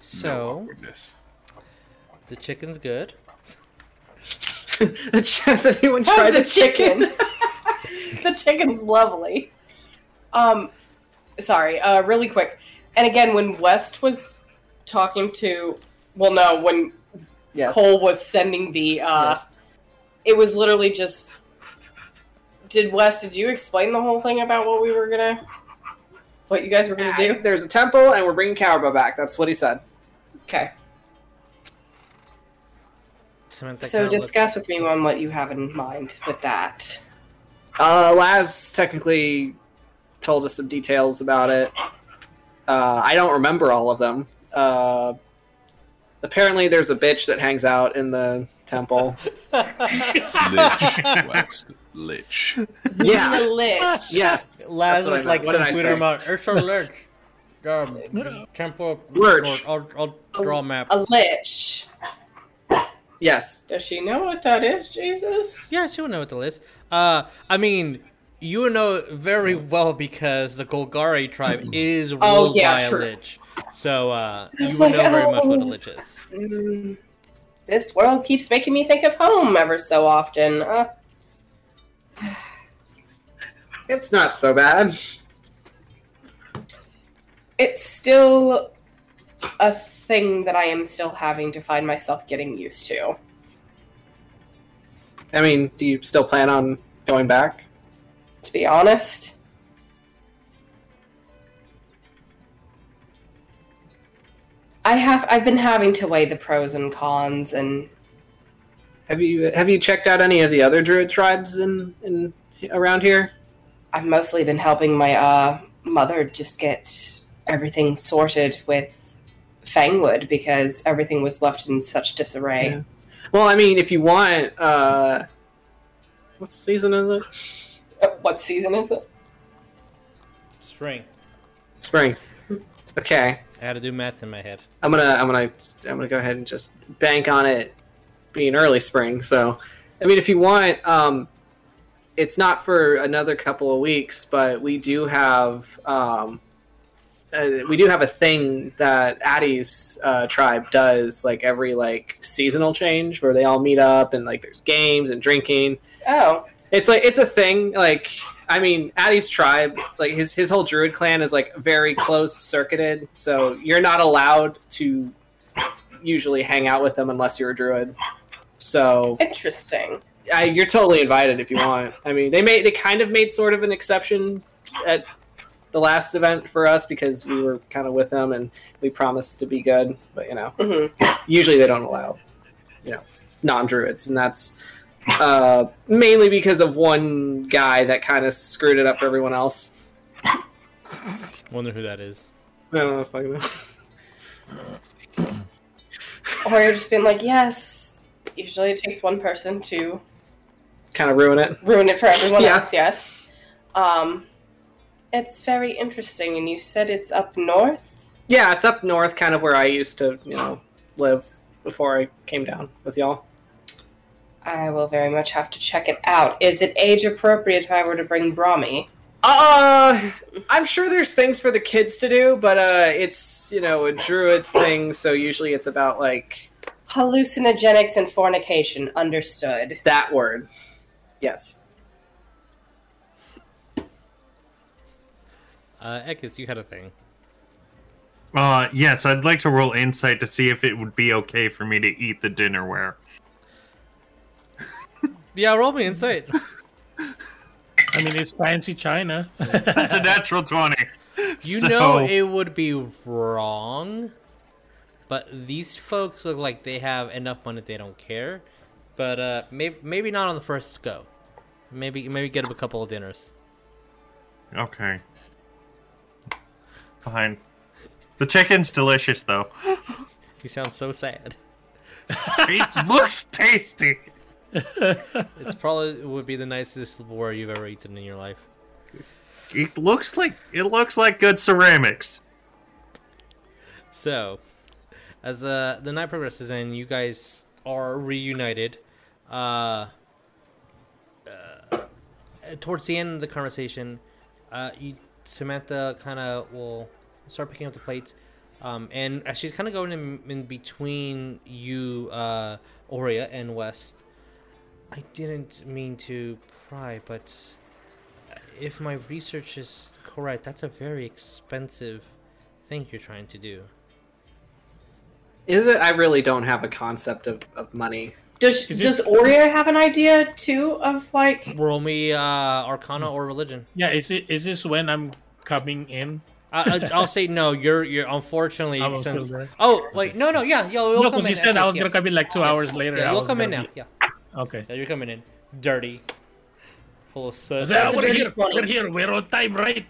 So awkwardness. the chicken's good. (laughs) Has anyone How's tried the the chicken? chicken? (laughs) the chicken's lovely. Um, sorry, uh, really quick. And again, when Wes was talking to, well, no, when Yes. Cole was sending the, uh, Yes. it was literally just. Did Wes? Did you explain the whole thing about what we were gonna, what you guys were gonna do? There's a temple, and we're bringing Cowrabo back. That's what he said. Okay. Samantha So kinda looks- discuss with me on what you have in mind with that. Uh, Laz technically told us some details about it. Uh, I don't remember all of them. Uh, apparently, there's a bitch that hangs out in the temple. Lich, Lich. yeah. The lich. Yes. (laughs) Laz that's with like meant. What some Twitter say? amount. Ursa Lurch. Um, temple. Lurch. I'll, I'll draw a map. A lich. Yes. Does she know what that is, Jesus? Yeah, she would know what the list. Uh, I mean, you know very well because the Golgari tribe is ruled Oh, yeah, by true. a lich. So uh, you like, know very much what a oh. lich is. Mm, this world keeps making me think of home ever so often. Uh, (sighs) It's not so bad. it's still a thing that I am still having to find myself getting used to. I mean, do you still plan on going back? To be honest, I have I've been having to weigh the pros and cons and Have you have you checked out any of the other druid tribes in, in around here? I've mostly been helping my uh, mother just get everything sorted with Fangwood because everything was left in such disarray. Yeah. Well, I mean, if you want, uh, what season is it? Uh, what season is it? Spring. Spring. Okay, I had to do math in my head. I'm gonna I'm gonna I'm gonna go ahead and just bank on it being early spring. So, I mean, if you want, um, it's not for another couple of weeks, but we do have um, uh, we do have a thing that Addie's uh, tribe does like every like seasonal change where they all meet up and like there's games and drinking. Oh, It's like it's a thing. Like I mean, Addie's tribe, like his his whole druid clan is like very close circuited, so you're not allowed to usually hang out with them unless you're a druid. So interesting. I, you're totally invited if you want. I mean, they made they kind of made sort of an exception at the last event for us because we were kind of with them and we promised to be good. But you know, hmm usually they don't allow you know non-druids and that's uh, mainly because of one guy that kind of screwed it up for everyone else Wonder who that is. i don't know if i know Or you're just being like, yes. Usually it takes one person to kind of ruin it ruin it for everyone (laughs) Yeah. else. Yes. Um, it's very interesting, and you said it's up north. yeah it's up north kind of where i used to you know live before i came down with y'all I will very much have to check it out. Is it age appropriate if I were to bring Brahmi? Uh, I'm sure there's things for the kids to do, but uh, it's you know a druid thing, so usually it's about like Hallucinogenics and fornication. Understood. that word. Yes. Uh, Ekis, you had a thing. Uh, yes, I'd like to roll insight to see if it would be okay for me to eat the dinnerware. (laughs) Yeah, roll me insight. I mean, it's fancy China. (laughs) That's a natural 20. You So- know it would be wrong, but these folks look like they have enough money they don't care. But uh, maybe maybe not on the first go. Maybe maybe get them a couple of dinners. Okay. Fine. The chicken's delicious, though. You sound so sad. It looks tasty. (laughs) It's probably would be the nicest war you've ever eaten in your life. It looks like it looks like good ceramics. So, as the the night progresses and you guys are reunited, uh, uh towards the end of the conversation, uh, you, Samantha kind of will start picking up the plates, um, and she's kind of going in, in between you, uh, Oria and Wes. I didn't mean to pry, but if my research is correct, that's a very expensive thing you're trying to do. Is it? I really don't have a concept of, of money. Does Is Does this- Oria have an idea too of like? Roll me uh, Arcana or Religion. yeah, is it is this when I'm coming in? I, I, I'll say no. You're you're unfortunately I'm still there. Oh wait, no, no, yeah, yeah. You'll No, come because in you said I after- was gonna come in like two Yes. hours later. Yeah, I you'll was come in now. gonna Yeah, Okay. yeah, you're coming in dirty, full of soot. So, a we're here. funny. We're here. We're on time, right?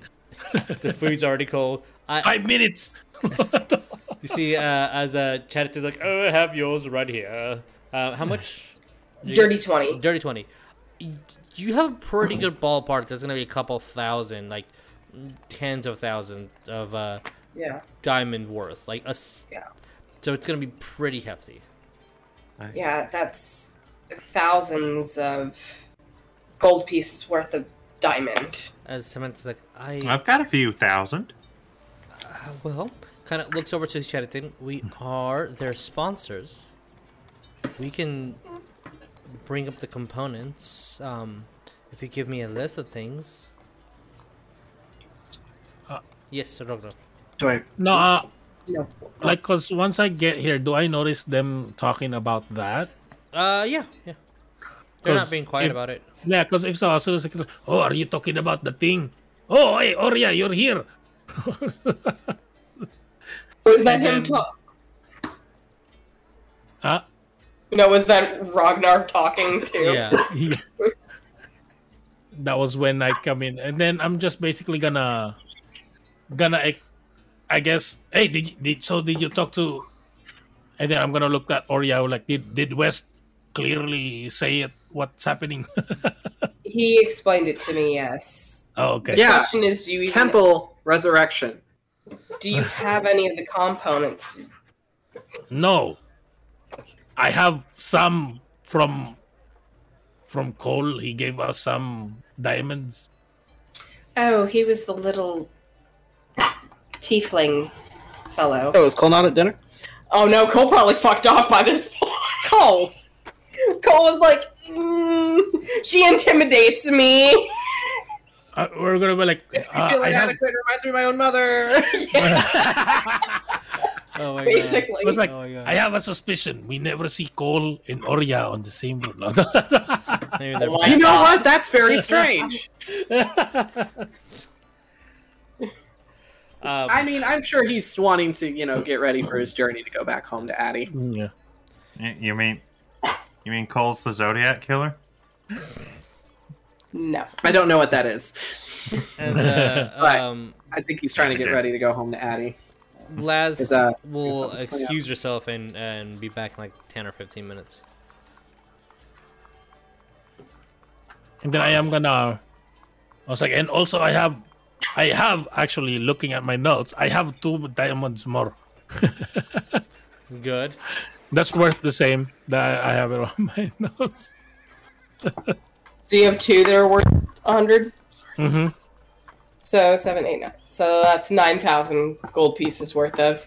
the food's already cold. I, (laughs) Five minutes. (laughs) you see, uh, as uh, Chatter's is like, oh, I have yours right here. Uh, how much? (sighs) You- Dirty twenty. Dirty twenty. You have a pretty good ballpark. There's gonna be a couple thousand, like tens of thousands of uh, Yeah. diamond worth, like a. s- Yeah. So it's gonna be pretty hefty. Yeah, that's thousands of gold pieces worth of diamond. As Samantha's like, I I've got a few thousand. uh, well, kind of looks over to Sheraton. We are their sponsors. We can bring up the components. Um, if you give me a list of things. Uh, yes, Ragnar. Do I? no, uh, No. like, cause once I get here, do I notice them talking about that? Uh, yeah, yeah. They're not being quiet if- about it. Yeah, because if so, as soon as I can, oh, are you talking about the thing? Oh, hey, Oria, you're here. Was that And him then- talk? huh? No, was that Ragnar talking too? Yeah. Yeah. (laughs) that was when I come in, and then I'm just basically gonna, gonna, I guess. Hey, did, did so? Did you talk to? And then I'm gonna look at Oria like, did did Wes clearly say it? What's happening? (laughs) He explained it to me. Yes. oh, okay. Yeah. Question is, do you even, Temple resurrection. do you have any of the components? No, I have some from from Cole. He gave us some diamonds. oh, he was the little tiefling fellow. Oh, is Cole not at dinner? Oh no, Cole probably fucked off by this point. (laughs) Cole. Cole was like, mm, she intimidates me. Uh, we're gonna be like, uh, I feel I have. inadequate. Reminds me of my own mother. (laughs) (laughs) Oh my Basically. It was like, Oh. I have a suspicion. We never see Cole and Oria on the same road. (laughs) Maybe Oh you know God. what? That's very (laughs) strange. (laughs) Um, I mean, I'm sure he's wanting to, you know, get ready for his journey to go back home to Addie. yeah. You mean, you mean Cole's the Zodiac killer? No. I don't know what that is. and uh, Right. um, I think he's trying to get ready to go home to Addie. Laz Is, uh, will is something coming excuse yourself and and be back in like ten or fifteen minutes. And then I am gonna. I was like, and also I have, I have actually looking at my notes. I have two diamonds more. (laughs) Good. That's worth the same. That I have it on (laughs) my notes. So you have two that are worth a 100? Mm-hmm. So seven, eight, nine. So that's 9,000 gold pieces worth of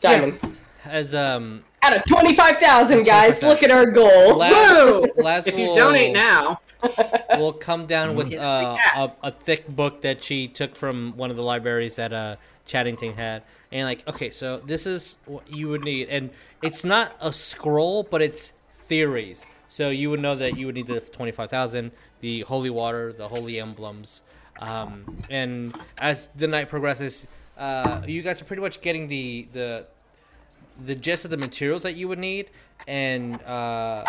diamond. As um, Out of 25,000, guys. 25,000. Look at our goal. last, last If you will- donate now, (laughs) we'll come down with a uh, a, a thick book that she took from one of the libraries that uh, Chaddington had. And like, okay, so this is what you would need, and it's not a scroll, but it's theories. So you would know that you would need the twenty-five thousand, the holy water, the holy emblems, um, and as the night progresses, uh, you guys are pretty much getting the the the gist of the materials that you would need, and uh,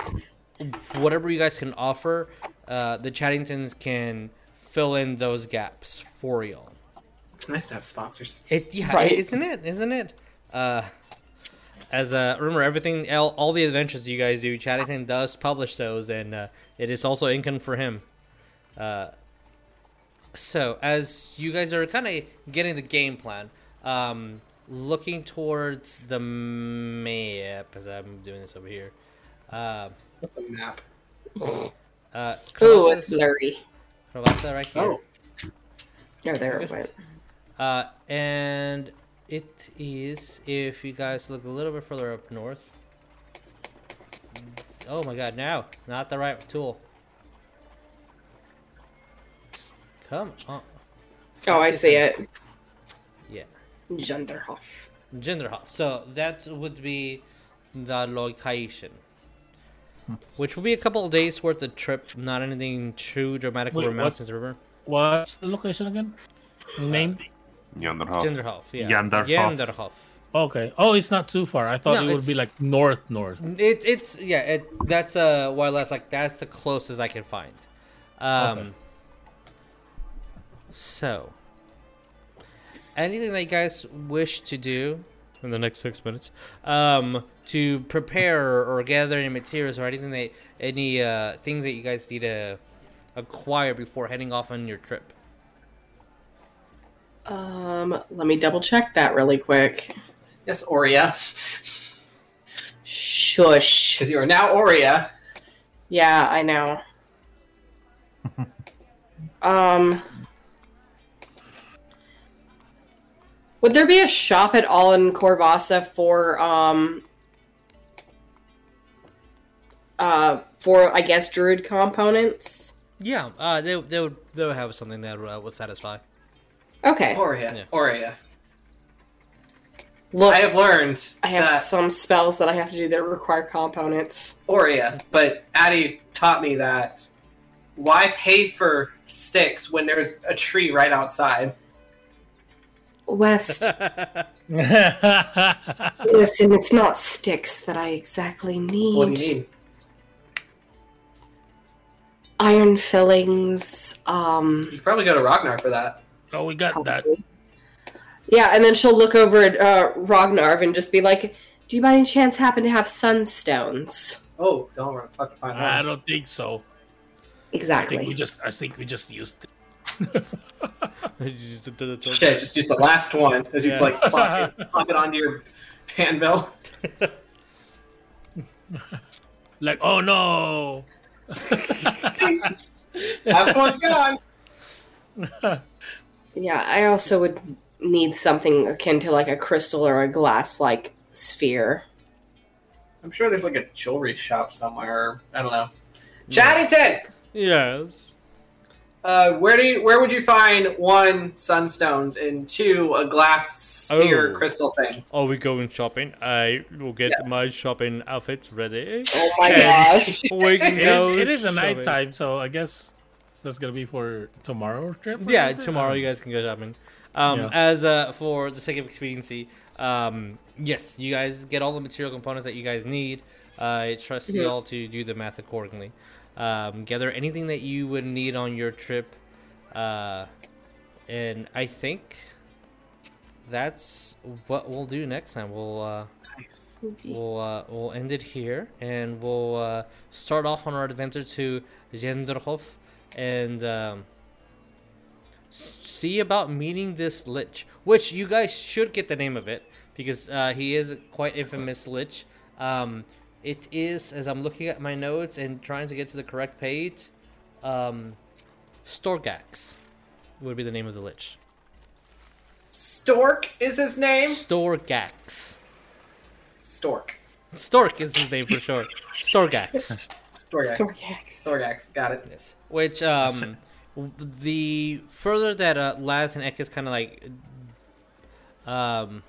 whatever you guys can offer, uh, the Chaddingtons can fill in those gaps for you. it's nice to have sponsors. It yeah, Right. isn't it? Isn't it? Uh, as uh, remember everything, all, all the adventures you guys do, Chaddington does publish those, and uh, it is also income for him. Uh, so as you guys are kind of getting the game plan, um, looking towards the map as I'm doing this over here. Uh, What's a map? uh, Ooh, it's blurry. Colossus right here. Oh, No, there it went. Uh, and it is if you guys look a little bit further up north. Oh my god, now not the right tool. Come on. Oh, I see it. Yeah, Genderhof. Genderhof. So that would be the location. Which will be a couple of days worth of trip, not anything too dramatic Wait, over? Mountains River. What's the location again? Name? Yanderhof. Genderhof, yeah. Yanderhof. Yanderhof. Okay. Oh, it's not too far. I thought No, it would be like north, north. It, it's yeah. It that's uh why last like that's the closest I can find. Um. Okay. So, anything that you guys wish to do in the next six minutes, um, to prepare or gather any materials or anything that any uh things that you guys need to acquire before heading off on your trip. Um, let me double check that really quick. yes, Oria, Shush. because you are now Oria. Yeah, I know. (laughs) um, would there be a shop at all in Krovasa for um uh for I guess druid components? Yeah. Uh, they they would they would have something that uh, would satisfy. Okay. Oria, Yeah. Oria. Look, I have learned I have that some spells that I have to do that require components. Oria, but Addie taught me that why pay for sticks when there's a tree right outside? Wes, (laughs) listen, it's not sticks that I exactly need. What do you need? Iron fillings, um You probably go to Ragnar for that. oh, we got that. Yeah, and then she'll look over at uh, Ragnar and just be like, "Do you by any chance happen to have sunstones?" Oh, don't run fucking find I don't think so. Exactly. I think we just, I think we just used (laughs) it. Shit, just use the last one as you like plug it, plug it onto your anvil. (laughs) Like, oh no. (laughs) Last one's gone. Yeah, I also would need something akin to like a crystal or a glass-like sphere. I'm sure there's like a jewelry shop somewhere. I don't know. Chaddington, yes. Uh, where do you where would you find one sunstones and two a glass sphere Oh. crystal thing? Are we going shopping? I will get Yes. my shopping outfits ready. Oh my gosh! (laughs) We can It go is, it is a shopping. nighttime, so I guess that's gonna be for tomorrow trip. Yeah, something? tomorrow Um, you guys can go shopping. Um, Yeah. As uh, for the sake of expediency, um, yes, you guys get all the material components that you guys need. Uh, I trust you Mhm. all to do the math accordingly. Um, gather anything that you would need on your trip, uh, and I think that's what we'll do next time. We'll uh, Nice. we'll uh, we'll end it here, and we'll uh, start off on our adventure to Genderhof, and um, see about meeting this lich, which you guys should get the name of it because uh, he is quite infamous lich. Um, it is as I'm looking at my notes and trying to get to the correct page. Um, Storgax would be the name of the lich. Stork is his name. Storgax. Stork. Stork is his name for sure. Storgax. Storgax. Storgax. Storgax. Got it. Yes. Which um, the further that uh, Laz and Ekis kind of like um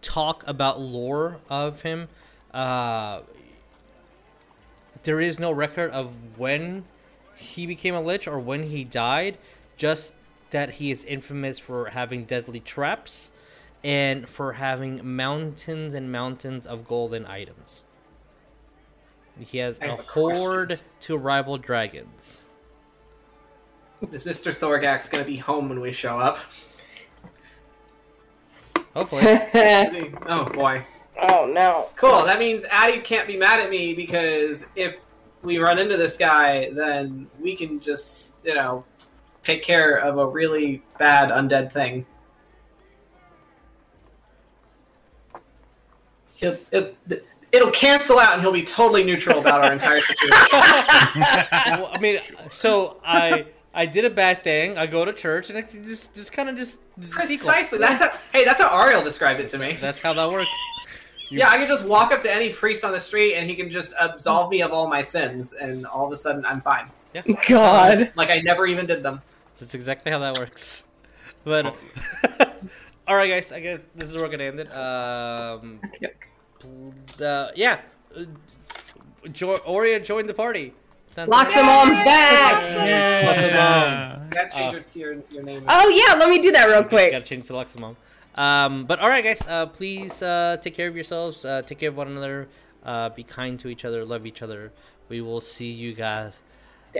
talk about lore of him, uh, there is no record of when he became a lich or when he died. Just that he is infamous for having deadly traps and for having mountains and mountains of golden items. He has a a question. horde to rival dragons. Is Mr. Storgax gonna be home when we show up? Hopefully. Oh boy. Oh no. Cool. That means Addie can't be mad at me because if we run into this guy, then we can just, you know, take care of a really bad undead thing. He'll, it, it'll cancel out, and he'll be totally neutral about our entire situation. (laughs) well, I mean, so I I did a bad thing. I go to church and it just just kind of just, just equal. Precisely. That's how. Hey, that's how Ariel described it to me. That's how that works. Yeah, I can just walk up to any priest on the street, and he can just absolve me of all my sins, and all of a sudden I'm fine. God. Like I never even did them. That's exactly how that works. But (laughs) all right, guys. I guess this is where we're gonna end it. Um, uh, yeah, uh, jo- Oria joined the party. Dun- dun- Loxamom's back. Loxamom. You gotta change your, your, your name. Oh yeah, let me do that real quick. Gotta change to Loxamom. Um, but all right, guys. Uh, please uh, take care of yourselves. Uh, take care of one another. Uh, be kind to each other. Love each other. We will see you guys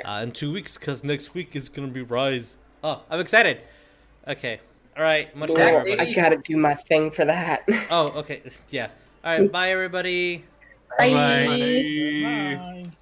uh, in two weeks because next week is gonna be Rise. Oh, I'm excited. Okay. All right. Much love, I gotta do my thing for that. Oh, okay. (laughs) Yeah. All right. Bye, everybody. Bye. Bye.